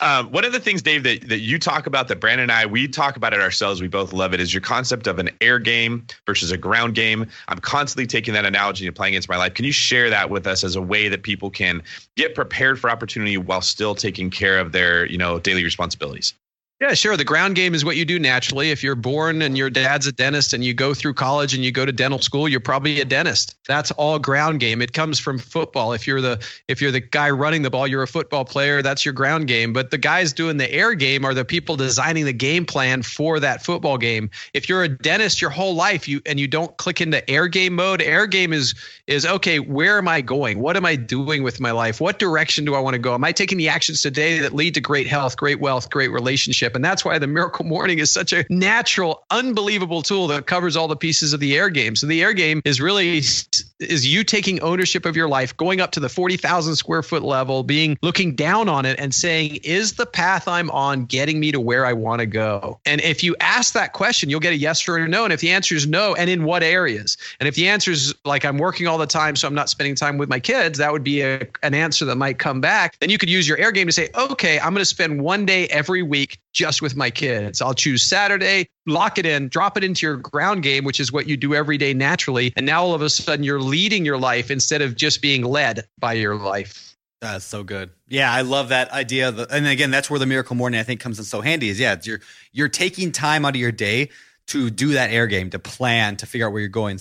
Um, one of the things, Dave, that, that you talk about, that Brandon and I, we talk about it ourselves. We both love it. Is your concept of an air game versus a ground game. I'm constantly taking that analogy and applying it to my life. Can you share that with us as a way that people can get prepared for opportunity while still taking care of their, you know, daily responsibilities? Yeah, sure. The ground game is what you do naturally. If you're born and your dad's a dentist and you go through college and you go to dental school, you're probably a dentist. That's all ground game. It comes from football. If you're the if you're the guy running the ball, you're a football player. That's your ground game. But the guys doing the air game are the people designing the game plan for that football game. If you're a dentist your whole life, you and you don't click into air game mode, air game is is okay, where am I going? What am I doing with my life? What direction do I want to go? Am I taking the actions today that lead to great health, great wealth, great And that's why the Miracle Morning is such a natural, unbelievable tool that covers all the pieces of the air game. So the air game is really is you taking ownership of your life, going up to the 40,000 square foot level, being looking down on it and saying, is the path I'm on getting me to where I want to go? And if you ask that question, you'll get a yes or a no. And if the answer is no, and in what areas? And if the answer is like I'm working all the time, so I'm not spending time with my kids, that would be a, an answer that might come back. Then you could use your air game to say, okay, I'm going to spend one day every week just with my kids. I'll choose Saturday, lock it in, drop it into your ground game, which is what you do every day naturally. And now all of a sudden you're leading your life instead of just being led by your life. That's so good. Yeah, I love that idea. And again, that's where the miracle morning I think comes in so handy. Is yeah, you're you're taking time out of your day to do that air game, to plan, to figure out where you're going.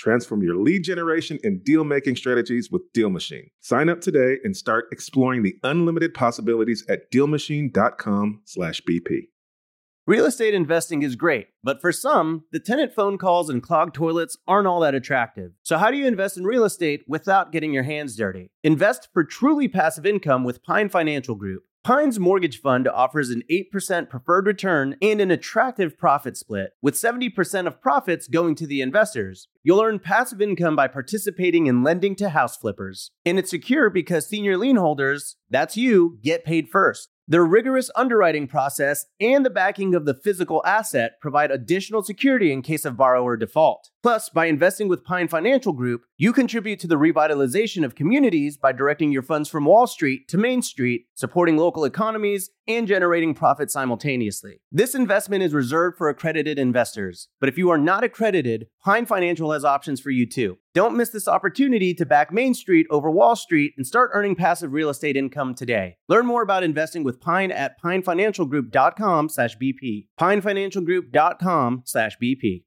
Transform your lead generation and deal making strategies with Deal Machine. Sign up today and start exploring the unlimited possibilities at dealmachine.com/bp. Real estate investing is great, but for some, the tenant phone calls and clogged toilets aren't all that attractive. So, how do you invest in real estate without getting your hands dirty? Invest for truly passive income with Pine Financial Group. Pine's mortgage fund offers an 8% preferred return and an attractive profit split, with 70% of profits going to the investors. You'll earn passive income by participating in lending to house flippers. And it's secure because senior lien holders, that's you, get paid first. Their rigorous underwriting process and the backing of the physical asset provide additional security in case of borrower default. Plus, by investing with Pine Financial Group, you contribute to the revitalization of communities by directing your funds from Wall Street to Main Street, supporting local economies, and generating profit simultaneously. This investment is reserved for accredited investors, but if you are not accredited, Pine Financial has options for you too. Don't miss this opportunity to back Main Street over Wall Street and start earning passive real estate income today. Learn more about investing with Pine at pinefinancialgroup.com/bp. pinefinancialgroup.com/bp.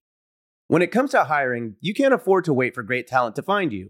When it comes to hiring, you can't afford to wait for great talent to find you.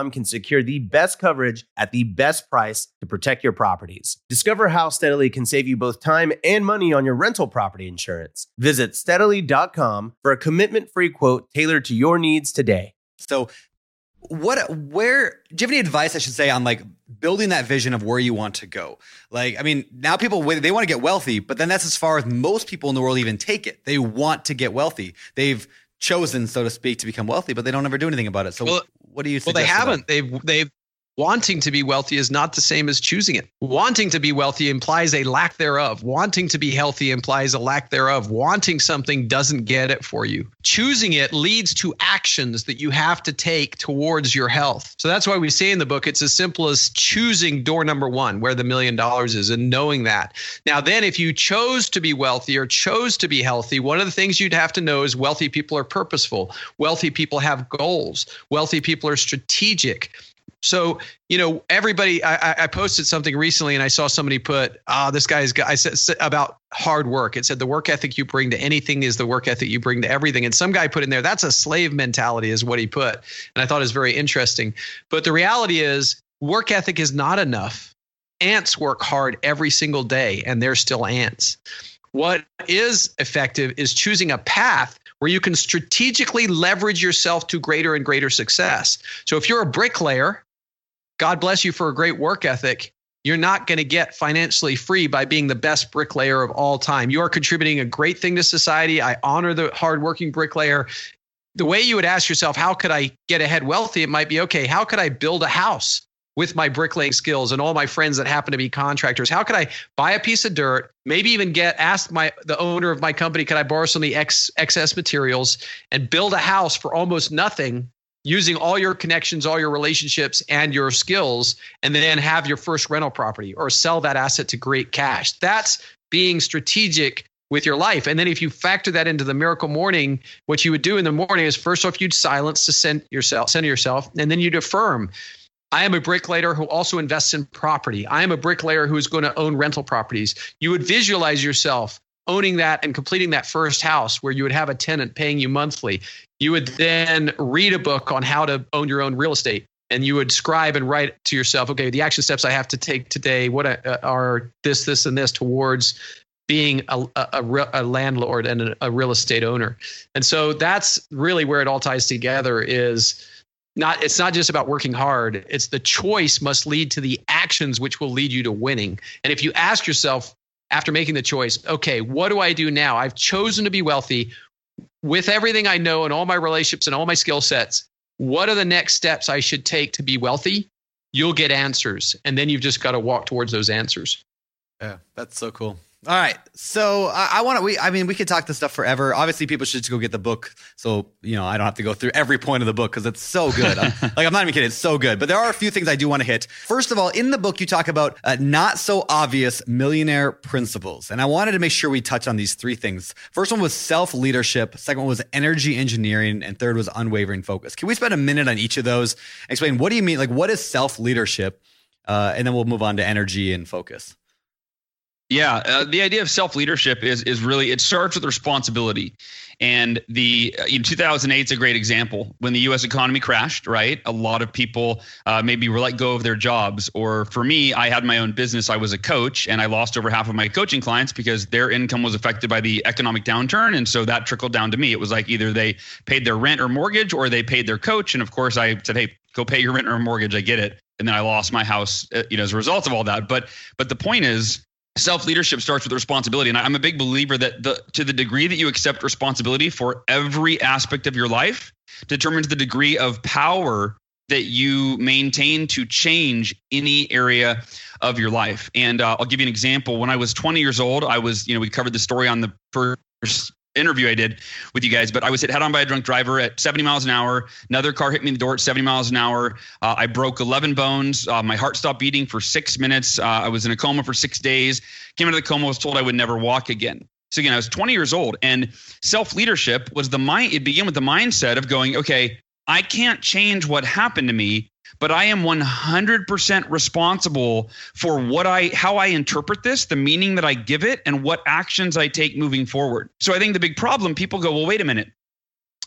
can secure the best coverage at the best price to protect your properties. Discover how Steadily can save you both time and money on your rental property insurance. Visit steadily.com for a commitment free quote tailored to your needs today. So, what, where, do you have any advice, I should say, on like building that vision of where you want to go? Like, I mean, now people, they want to get wealthy, but then that's as far as most people in the world even take it. They want to get wealthy. They've chosen, so to speak, to become wealthy, but they don't ever do anything about it. So, well, what do you? Well, they haven't. They've they've wanting to be wealthy is not the same as choosing it. Wanting to be wealthy implies a lack thereof. Wanting to be healthy implies a lack thereof. Wanting something doesn't get it for you. Choosing it leads to actions that you have to take towards your health. So that's why we say in the book it's as simple as choosing door number 1 where the million dollars is and knowing that. Now then if you chose to be wealthy or chose to be healthy, one of the things you'd have to know is wealthy people are purposeful. Wealthy people have goals. Wealthy people are strategic so, you know, everybody, I, I posted something recently and I saw somebody put, ah, oh, this guy's got, I said about hard work. It said the work ethic you bring to anything is the work ethic you bring to everything. And some guy put in there, that's a slave mentality, is what he put. And I thought it was very interesting. But the reality is, work ethic is not enough. Ants work hard every single day and they're still ants. What is effective is choosing a path where you can strategically leverage yourself to greater and greater success. So if you're a bricklayer, God bless you for a great work ethic. You're not going to get financially free by being the best bricklayer of all time. You are contributing a great thing to society. I honor the hardworking bricklayer. The way you would ask yourself, how could I get ahead wealthy? It might be, okay, how could I build a house with my bricklaying skills and all my friends that happen to be contractors? How could I buy a piece of dirt, maybe even get ask my the owner of my company, could I borrow some of the ex, excess materials and build a house for almost nothing using all your connections, all your relationships, and your skills, and then have your first rental property or sell that asset to create cash. That's being strategic with your life. And then if you factor that into the miracle morning, what you would do in the morning is first off, you'd silence to send yourself, center yourself, and then you'd affirm. I am a bricklayer who also invests in property. I am a bricklayer who is going to own rental properties. You would visualize yourself owning that and completing that first house where you would have a tenant paying you monthly. You would then read a book on how to own your own real estate and you would scribe and write to yourself, okay, the action steps I have to take today, what uh, are this, this, and this towards being a, a, a landlord and a, a real estate owner. And so that's really where it all ties together is not it's not just about working hard it's the choice must lead to the actions which will lead you to winning and if you ask yourself after making the choice, okay, what do I do now? I've chosen to be wealthy with everything I know and all my relationships and all my skill sets. What are the next steps I should take to be wealthy? You'll get answers. And then you've just got to walk towards those answers. Yeah, that's so cool. All right. So I, I want to, we, I mean, we could talk this stuff forever. Obviously, people should just go get the book. So, you know, I don't have to go through every point of the book because it's so good. I'm, like, I'm not even kidding. It's so good. But there are a few things I do want to hit. First of all, in the book, you talk about uh, not so obvious millionaire principles. And I wanted to make sure we touch on these three things. First one was self leadership. Second one was energy engineering. And third was unwavering focus. Can we spend a minute on each of those? Explain what do you mean? Like, what is self leadership? Uh, and then we'll move on to energy and focus. Yeah, uh, the idea of self leadership is is really it starts with responsibility, and the uh, in 2008 is a great example when the U.S. economy crashed. Right, a lot of people uh, maybe were let go of their jobs, or for me, I had my own business. I was a coach, and I lost over half of my coaching clients because their income was affected by the economic downturn, and so that trickled down to me. It was like either they paid their rent or mortgage, or they paid their coach, and of course, I said, "Hey, go pay your rent or mortgage." I get it, and then I lost my house, uh, you know, as a result of all that. But but the point is self leadership starts with responsibility. And i'm a big believer that the to the degree that you accept responsibility for every aspect of your life determines the degree of power that you maintain to change any area of your life. And uh, i'll give you an example. When i was 20 years old i was you know we covered the story on the first interview I did with you guys, but I was hit head on by a drunk driver at 70 miles an hour. Another car hit me in the door at 70 miles an hour. Uh, I broke 11 bones. Uh, my heart stopped beating for six minutes. Uh, I was in a coma for six days. Came out of the coma, was told I would never walk again. So again, I was 20 years old, and self leadership was the mind. It began with the mindset of going, okay, I can't change what happened to me, but I am 100% responsible for what I how I interpret this, the meaning that I give it and what actions I take moving forward. So I think the big problem people go, "Well, wait a minute.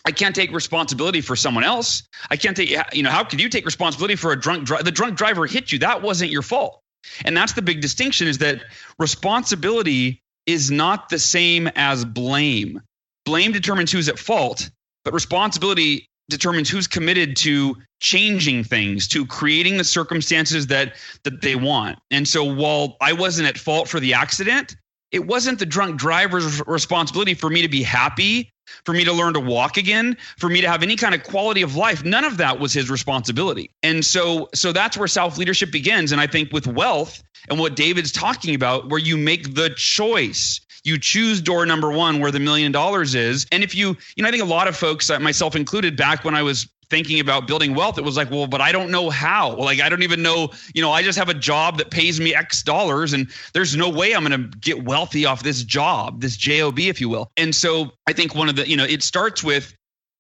I can't take responsibility for someone else. I can't take you know, how could you take responsibility for a drunk? The drunk driver hit you. That wasn't your fault." And that's the big distinction is that responsibility is not the same as blame. Blame determines who's at fault, but responsibility determines who's committed to changing things to creating the circumstances that that they want. And so while i wasn't at fault for the accident it wasn't the drunk driver's responsibility for me to be happy for me to learn to walk again for me to have any kind of quality of life. None of that was his responsibility. And so so that's where self leadership begins. And i think with wealth and what david's talking about where you make the choice you choose door number one where the million dollars is. And if you you know i think a lot of folks uh, myself included back when i was thinking about building wealth it was like well but i don't know how. Like i don't even know you know i just have a job that pays me x dollars and there's no way i'm going to get wealthy off this job this job if you will. And so i think one of the you know it starts with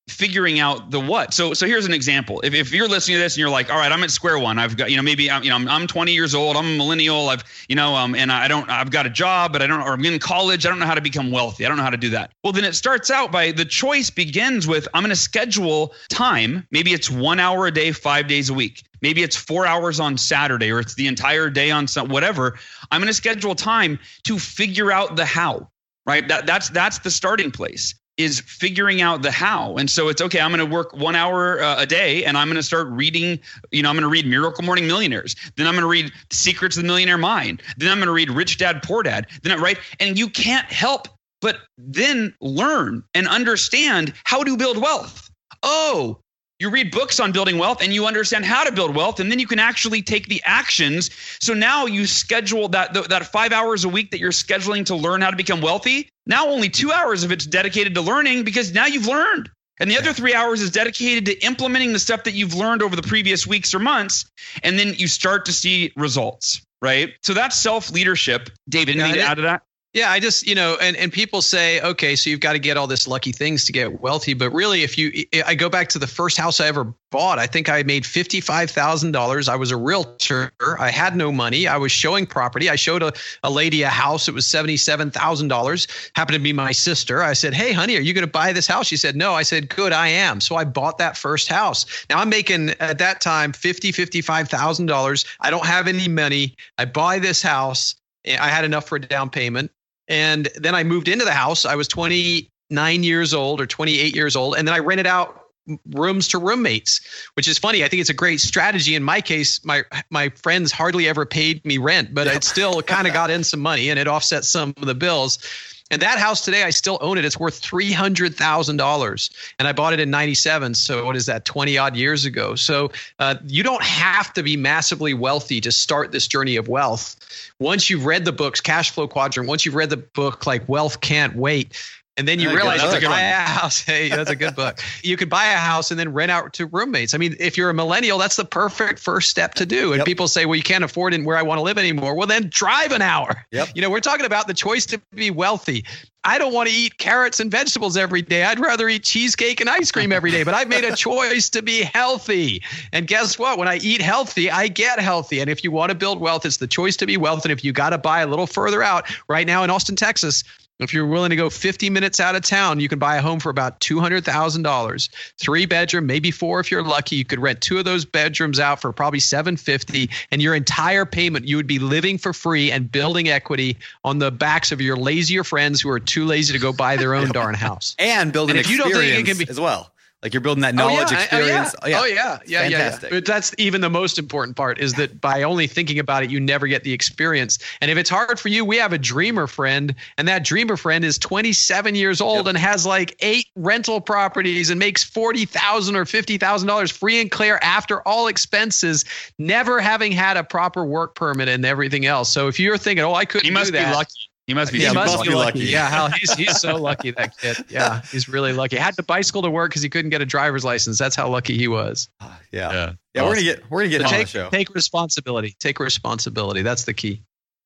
figuring out the what. So so here's an example. If, if you're listening to this and you're like, all right, I'm at square one. I've got you know maybe I'm you know I'm, I'm 20 years old. I'm a millennial. I've you know um and I don't I've got a job, but I don't or I'm in college. I don't know how to become wealthy. I don't know how to do that. Well, then it starts out by the choice begins with I'm going to schedule time. Maybe it's one hour a day, five days a week. Maybe it's four hours on Saturday or it's the entire day on some, whatever. I'm going to schedule time to figure out the how right that that's that's the starting place is figuring out the how. And so it's okay, I'm going to work one hour uh, a day and I'm going to start reading, you know, I'm going to read Miracle Morning Millionaires. Then I'm going to read Secrets of the Millionaire Mind. Then I'm going to read Rich Dad Poor Dad. Then, right? And you can't help but then learn and understand how to build wealth. Oh, you read books on building wealth and you understand how to build wealth and then you can actually take the actions so now you schedule that that five hours a week that you're scheduling to learn how to become wealthy now only two hours of it's dedicated to learning because now you've learned And the other three hours is dedicated to implementing the stuff that you've learned over the previous weeks or months. And then you start to see results, right? So that's self leadership. David, anything to add to that? Yeah, I just, you know, and, and people say, okay, so you've got to get all this lucky things to get wealthy. But really, if you, I go back to the first house I ever bought, I think I made $55,000. I was a realtor. I had no money. I was showing property. I showed a, a lady a house. It was $77,000. Happened to be my sister. I said, hey, honey, are you going to buy this house? She said, no. I said, good, I am. So I bought that first house. Now I'm making at that time $50, $55,000. I don't have any money. I buy this house. I had enough for a down payment. And then I moved into the house. I was 29 years old or 28 years old. And then I rented out rooms to roommates, which is funny. I think it's a great strategy. In my case, my my friends hardly ever paid me rent, but it still kind of got in some money and it offset some of the bills. And that house today, I still own it. It's worth three hundred thousand dollars, and I bought it in '97. So what is that? Twenty odd years ago. So uh, you don't have to be massively wealthy to start this journey of wealth. Once you've read the books, Cash Flow Quadrant, once you've read the book like Wealth Can't Wait, and then you Yeah, realize you a can good buy a house. Hey, that's a good book. You could buy a house and then rent out to roommates. I mean, if you're a millennial, that's the perfect first step to do. And Yep. people say, well, you can't afford it where I want to live anymore. Well, then drive an hour. Yep. You know, we're talking about the choice to be wealthy. I don't want to eat carrots and vegetables every day. I'd rather eat cheesecake and ice cream every day, but I've made a choice to be healthy. And guess what? When I eat healthy, I get healthy. And if you want to build wealth, it's the choice to be wealthy. And if you got to buy a little further out, right now in Austin, Texas, if you're willing to go 50 minutes out of town, you can buy a home for about $200,000. Three bedroom, maybe four if you're lucky. You could rent two of those bedrooms out for probably 750 and your entire payment you would be living for free and building equity on the backs of your lazier friends who are too lazy to go buy their own darn house. and build an if you don't think it can be- as well. Like you're building that oh, knowledge, oh, yeah, experience. Oh yeah, oh, yeah, yeah, yeah, yeah. Fantastic. But that's even the most important part is that by only thinking about it, you never get the experience. And if it's hard for you, we have a dreamer friend, and that dreamer friend is 27 years old and has like eight rental properties and makes forty thousand or fifty thousand dollars free and clear after all expenses, never having had a proper work permit and everything else. So if you're thinking, oh, I couldn't He must do be lucky. He must be. he must must be be lucky. lucky. Yeah, Hal, he's he's so lucky that kid. Yeah, he's really lucky. Had to bicycle to work because he couldn't get a driver's license. That's how lucky he was. yeah. Yeah. Yeah. we're gonna get we're gonna get So him on the take show. take responsibility. Take responsibility. That's the key.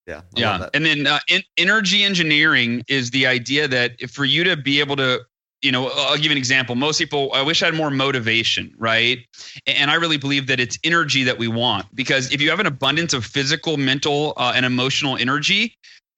yeah. I yeah that. and then uh, in, energy engineering is the idea that if for you to be able to you know i'll give you an example most people i wish i had more motivation right and i really believe that it's energy that we want because if you have an abundance of physical mental uh, and emotional energy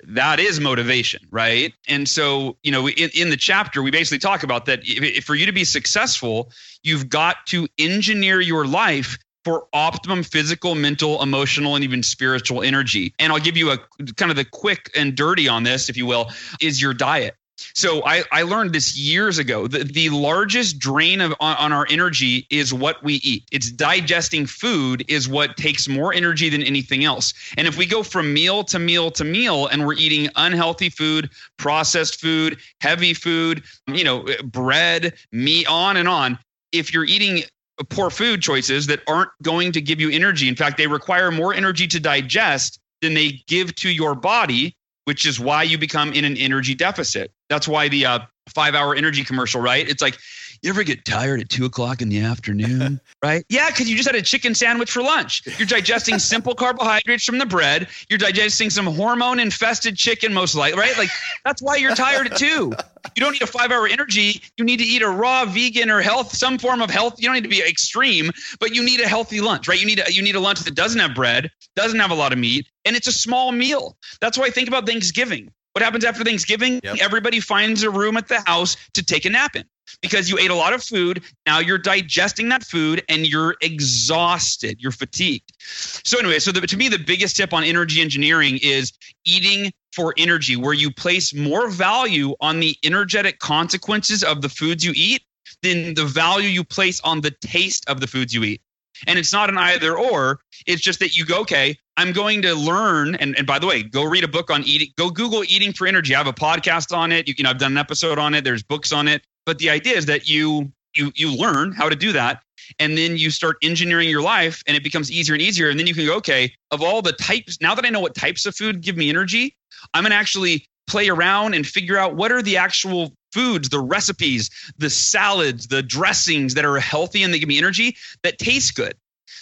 that is motivation right and so you know in, in the chapter we basically talk about that if, if for you to be successful you've got to engineer your life for optimum physical, mental, emotional, and even spiritual energy. And I'll give you a kind of the quick and dirty on this, if you will, is your diet. So I, I learned this years ago. The, the largest drain of on, on our energy is what we eat. It's digesting food is what takes more energy than anything else. And if we go from meal to meal to meal and we're eating unhealthy food, processed food, heavy food, you know, bread, meat, on and on, if you're eating poor food choices that aren't going to give you energy. In fact, they require more energy to digest than they give to your body, which is why you become in an energy deficit. That's why the uh, five hour energy commercial, right? It's like, you ever get tired at two o'clock in the afternoon? right? Yeah, because you just had a chicken sandwich for lunch. You're digesting simple carbohydrates from the bread. You're digesting some hormone infested chicken, most likely, right? Like, that's why you're tired at two. You don't need a five hour energy. You need to eat a raw vegan or health, some form of health. You don't need to be extreme, but you need a healthy lunch, right? You need a, you need a lunch that doesn't have bread, doesn't have a lot of meat, and it's a small meal. That's why I think about Thanksgiving. What happens after Thanksgiving? Yep. Everybody finds a room at the house to take a nap in because you ate a lot of food. Now you're digesting that food and you're exhausted. You're fatigued. So, anyway, so the, to me, the biggest tip on energy engineering is eating for energy, where you place more value on the energetic consequences of the foods you eat than the value you place on the taste of the foods you eat. And it's not an either or. It's just that you go, okay, I'm going to learn. And, and by the way, go read a book on eating. Go Google eating for energy. I have a podcast on it. You can, I've done an episode on it. There's books on it. But the idea is that you you you learn how to do that, and then you start engineering your life, and it becomes easier and easier. And then you can go, okay, of all the types, now that I know what types of food give me energy, I'm going to actually play around and figure out what are the actual foods, the recipes, the salads, the dressings that are healthy and they give me energy that taste good.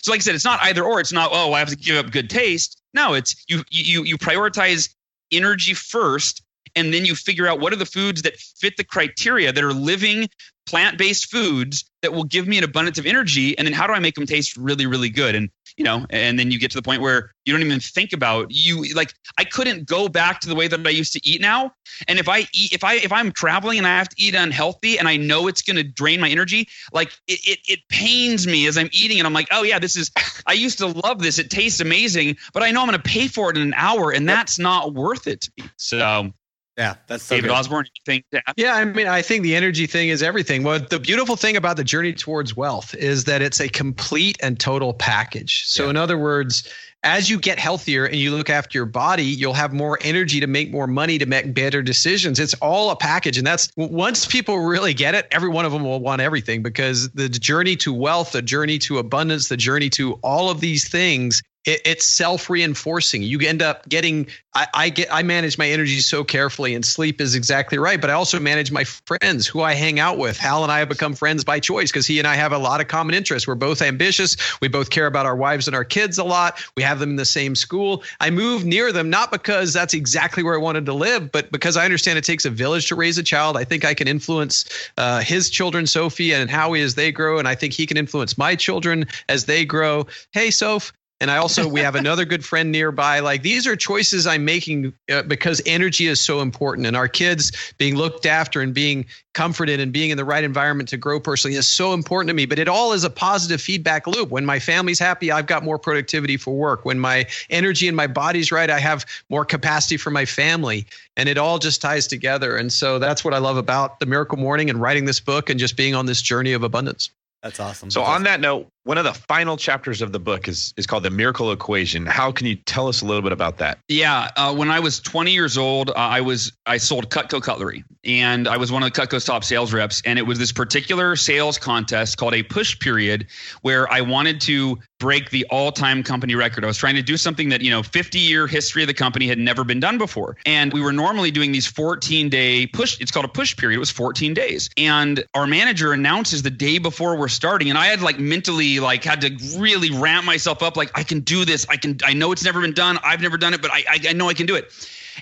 So, like I said, it's not either or. It's not oh, I have to give up good taste. No, it's you you you prioritize energy first, and then you figure out what are the foods that fit the criteria that are living plant-based foods that will give me an abundance of energy and then how do i make them taste really really good and you know and then you get to the point where you don't even think about you like i couldn't go back to the way that i used to eat now. And if i eat if i if i'm traveling and i have to eat unhealthy and i know it's going to drain my energy like it, it it pains me as i'm eating and i'm like oh yeah this is i used to love this. It tastes amazing but i know i'm going to pay for it in an hour and that's not worth it to me. So yeah, that's so David good. Osborn. You think that? Yeah, I mean, I think the energy thing is everything. Well, the beautiful thing about the journey towards wealth is that it's a complete and total package. So, Yeah. in other words, as you get healthier and you look after your body, you'll have more energy to make more money to make better decisions. It's all a package. And that's once people really get it, every one of them will want everything because the journey to wealth, the journey to abundance, the journey to all of these things it, it's self-reinforcing. You end up getting. I, I get. I manage my energy so carefully, and sleep is exactly right. But I also manage my friends, who I hang out with. Hal and I have become friends by choice because he and I have a lot of common interests. We're both ambitious. We both care about our wives and our kids a lot. We have them in the same school. I move near them not because that's exactly where I wanted to live, but because I understand it takes a village to raise a child. I think I can influence uh, his children, Sophie and Howie, as they grow, and I think he can influence my children as they grow. Hey, Soph. And I also we have another good friend nearby. Like these are choices I'm making uh, because energy is so important, and our kids being looked after and being comforted and being in the right environment to grow personally is so important to me. But it all is a positive feedback loop. When my family's happy, I've got more productivity for work. When my energy and my body's right, I have more capacity for my family, and it all just ties together. And so that's what I love about the Miracle Morning and writing this book and just being on this journey of abundance. That's awesome. So That's on that note, one of the final chapters of the book is is called the miracle equation. How can you tell us a little bit about that? Yeah, uh, when I was 20 years old, uh, I was I sold Cutco cutlery, and I was one of the Cutco's top sales reps. And it was this particular sales contest called a push period, where I wanted to break the all-time company record. I was trying to do something that you know 50-year history of the company had never been done before. And we were normally doing these 14-day push. It's called a push period. It was 14 days, and our manager announces the day before we're starting, and I had like mentally like had to really ramp myself up. Like I can do this. I can. I know it's never been done. I've never done it, but I I, I know I can do it.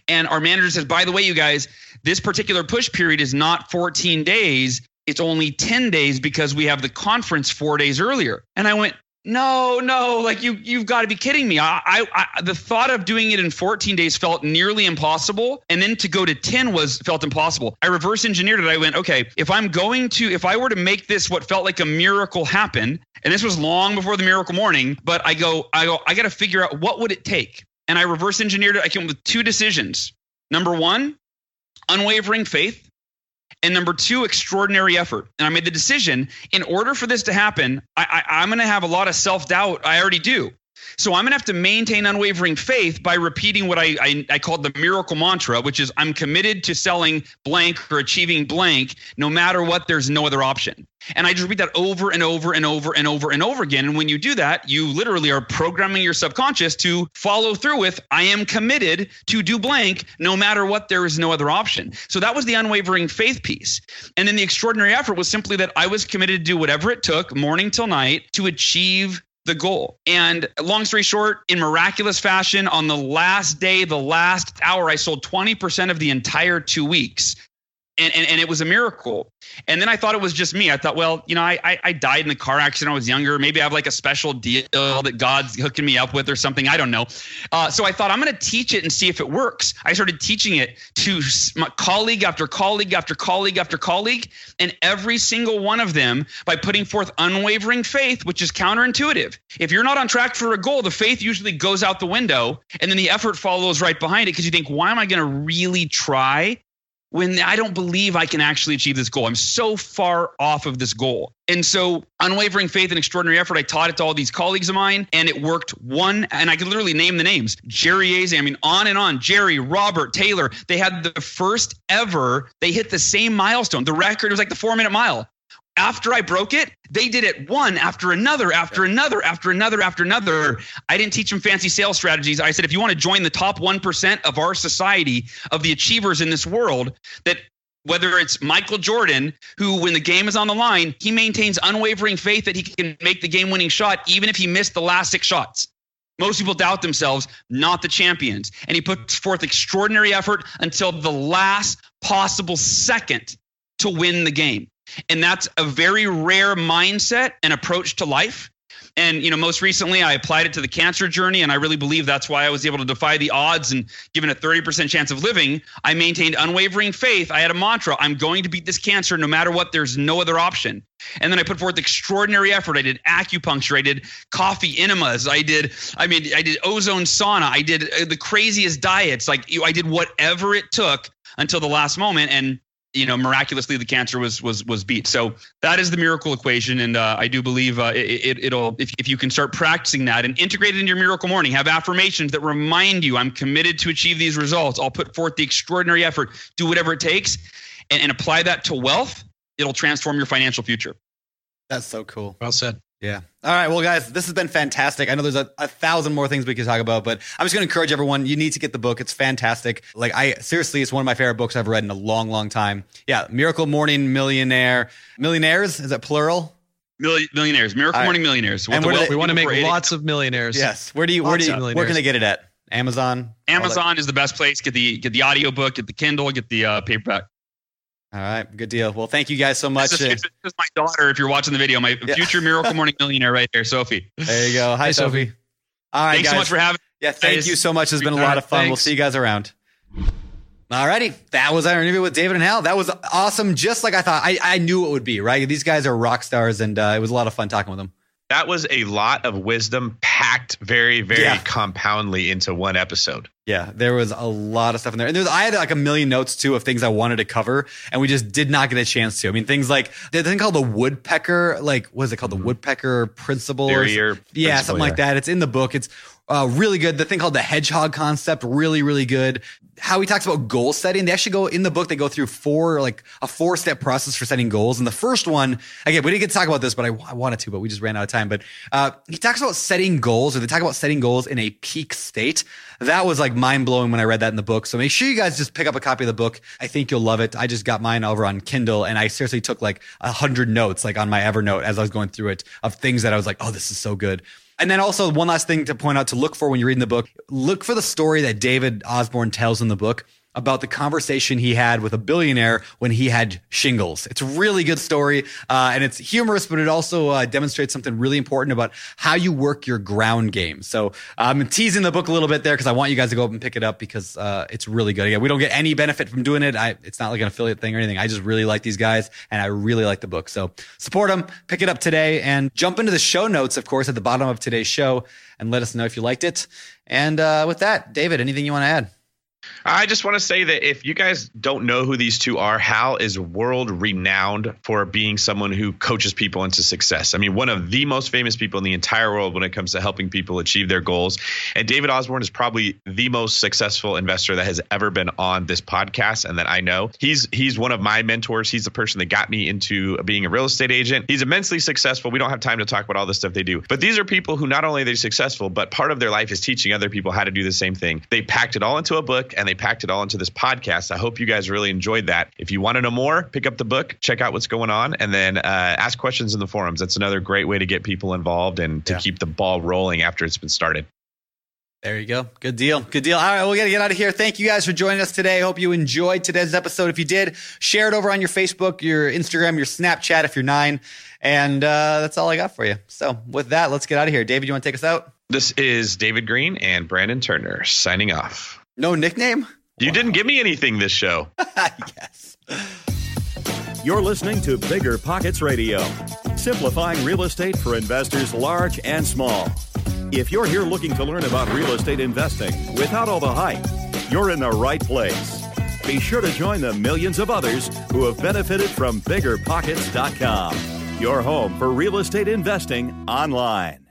And our manager says, by the way, you guys, this particular push period is not 14 days. It's only 10 days because we have the conference four days earlier. And I went, no, no, like you, you've got to be kidding me. I, I, I, the thought of doing it in 14 days felt nearly impossible, and then to go to 10 was felt impossible. I reverse engineered it. I went, okay, if I'm going to, if I were to make this what felt like a miracle happen, and this was long before the miracle morning, but I go, I go, I got to figure out what would it take, and I reverse engineered it. I came up with two decisions. Number one, unwavering faith. And number two, extraordinary effort. And I made the decision in order for this to happen, I, I, I'm going to have a lot of self doubt. I already do. So I'm going to have to maintain unwavering faith by repeating what I, I, I called the miracle mantra, which is I'm committed to selling blank or achieving blank no matter what, there's no other option. And I just repeat that over and over and over and over and over again. And when you do that, you literally are programming your subconscious to follow through with, I am committed to do blank no matter what, there is no other option. So that was the unwavering faith piece. And then the extraordinary effort was simply that I was committed to do whatever it took, morning till night, to achieve the goal. And long story short, in miraculous fashion, on the last day, the last hour, I sold 20% of the entire two weeks. And, and, and it was a miracle. And then I thought it was just me. I thought, well, you know, I, I, I died in the car accident. I was younger. Maybe I have like a special deal that God's hooking me up with or something. I don't know. Uh, so I thought I'm going to teach it and see if it works. I started teaching it to my colleague after colleague after colleague after colleague. And every single one of them, by putting forth unwavering faith, which is counterintuitive. If you're not on track for a goal, the faith usually goes out the window and then the effort follows right behind it because you think, why am I going to really try? When I don't believe I can actually achieve this goal. I'm so far off of this goal. And so, unwavering faith and extraordinary effort, I taught it to all these colleagues of mine, and it worked one, and I could literally name the names Jerry Aze, I mean, on and on. Jerry, Robert, Taylor, they had the first ever, they hit the same milestone. The record was like the four minute mile. After I broke it, they did it one after another, after another, after another, after another. I didn't teach them fancy sales strategies. I said, if you want to join the top 1% of our society, of the achievers in this world, that whether it's Michael Jordan, who, when the game is on the line, he maintains unwavering faith that he can make the game winning shot, even if he missed the last six shots. Most people doubt themselves, not the champions. And he puts forth extraordinary effort until the last possible second to win the game. And that's a very rare mindset and approach to life. And you know, most recently, I applied it to the cancer journey, and I really believe that's why I was able to defy the odds and given a 30% chance of living. I maintained unwavering faith. I had a mantra: I'm going to beat this cancer no matter what. There's no other option. And then I put forth extraordinary effort. I did acupuncture. I did coffee enemas. I did. I mean, I did ozone sauna. I did uh, the craziest diets. Like I did whatever it took until the last moment. And you know, miraculously the cancer was was was beat. So that is the miracle equation, and uh, I do believe uh, it, it, will if if you can start practicing that and integrate it into your miracle morning, have affirmations that remind you, I'm committed to achieve these results. I'll put forth the extraordinary effort, do whatever it takes, and, and apply that to wealth. It'll transform your financial future. That's so cool. Well said. Yeah. All right. Well, guys, this has been fantastic. I know there's a, a thousand more things we could talk about, but I'm just going to encourage everyone. You need to get the book. It's fantastic. Like, I seriously, it's one of my favorite books I've read in a long, long time. Yeah. Miracle Morning Millionaire. Millionaires? Is that plural? millionaires. Miracle Morning Millionaires. And we, we want to make lots of millionaires. Yes. Where do you, where do you, where can they get it at? Amazon? Amazon is the best place. Get the, get the audio book, get the Kindle, get the uh, paperback. All right, good deal. Well, thank you guys so much. This is, this is my daughter. If you're watching the video, my yeah. future Miracle Morning millionaire, right there, Sophie. There you go. Hi, hey, Sophie. Sophie. All right, thanks guys. so much for having. Yeah, thank guys. you so much. It's been a lot of fun. Thanks. We'll see you guys around. All righty, that was our interview with David and Hal. That was awesome, just like I thought. I, I knew it would be. Right, these guys are rock stars, and uh, it was a lot of fun talking with them. That was a lot of wisdom packed very, very Yeah. compoundly into one episode. Yeah, there was a lot of stuff in there. And there's I had like a million notes too of things I wanted to cover, and we just did not get a chance to. I mean, things like the thing called the woodpecker, like what is it called? The mm-hmm. woodpecker principle or yeah, principle, something like that. It's in the book. It's uh, really good. The thing called the hedgehog concept, really, really good. How he talks about goal setting. They actually go in the book. They go through four, like a four step process for setting goals. And the first one, again, we didn't get to talk about this, but I, I wanted to, but we just ran out of time. But uh, he talks about setting goals, or they talk about setting goals in a peak state. That was like mind blowing when I read that in the book. So make sure you guys just pick up a copy of the book. I think you'll love it. I just got mine over on Kindle, and I seriously took like a hundred notes, like on my Evernote as I was going through it, of things that I was like, oh, this is so good. And then also one last thing to point out to look for when you're reading the book, look for the story that David Osborn tells in the book about the conversation he had with a billionaire when he had shingles. It's a really good story, uh, and it's humorous, but it also uh, demonstrates something really important about how you work your ground game. So I'm teasing the book a little bit there because I want you guys to go up and pick it up because uh, it's really good. Again, we don't get any benefit from doing it. I, it's not like an affiliate thing or anything. I just really like these guys, and I really like the book. So support them, pick it up today, and jump into the show notes, of course, at the bottom of today's show, and let us know if you liked it. And uh, with that, David, anything you want to add? I just want to say that if you guys don't know who these two are, Hal is world renowned for being someone who coaches people into success. I mean, one of the most famous people in the entire world when it comes to helping people achieve their goals. And David Osborn is probably the most successful investor that has ever been on this podcast and that I know. He's he's one of my mentors. He's the person that got me into being a real estate agent. He's immensely successful. We don't have time to talk about all the stuff they do. But these are people who not only are they successful, but part of their life is teaching other people how to do the same thing. They packed it all into a book and they packed it all into this podcast. I hope you guys really enjoyed that. If you want to know more, pick up the book, check out what's going on, and then uh, ask questions in the forums. That's another great way to get people involved and to Yeah. keep the ball rolling after it's been started. There you go. Good deal. Good deal. All right, we got to get out of here. Thank you guys for joining us today. Hope you enjoyed today's episode. If you did, share it over on your Facebook, your Instagram, your Snapchat if you're nine. And uh, that's all I got for you. So, with that, let's get out of here. David, you want to take us out? This is David Greene and Brandon Turner signing off. No nickname? You didn't give me anything this show. yes. You're listening to Bigger Pockets Radio, simplifying real estate for investors large and small. If you're here looking to learn about real estate investing without all the hype, you're in the right place. Be sure to join the millions of others who have benefited from biggerpockets.com, your home for real estate investing online.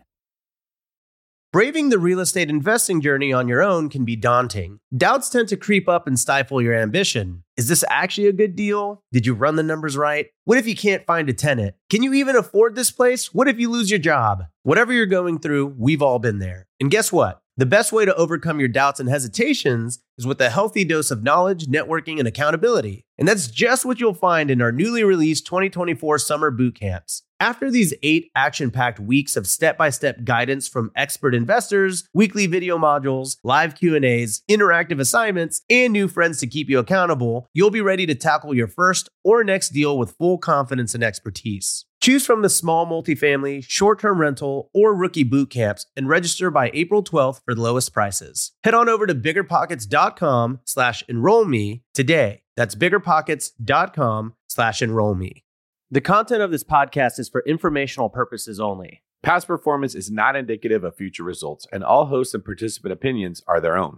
Braving the real estate investing journey on your own can be daunting. Doubts tend to creep up and stifle your ambition. Is this actually a good deal? Did you run the numbers right? What if you can't find a tenant? Can you even afford this place? What if you lose your job? Whatever you're going through, we've all been there. And guess what? The best way to overcome your doubts and hesitations is with a healthy dose of knowledge, networking, and accountability. And that's just what you'll find in our newly released 2024 summer boot camps. After these eight action packed weeks of step by step guidance from expert investors, weekly video modules, live Q&As, interactive assignments, and new friends to keep you accountable, you'll be ready to tackle your first or next deal with full confidence and expertise. Choose from the small multifamily, short term rental, or rookie boot camps and register by April 12th for the lowest prices. Head on over to biggerpockets.com slash enroll me today. That's biggerpockets.com slash enroll me. The content of this podcast is for informational purposes only. Past performance is not indicative of future results, and all hosts and participant opinions are their own.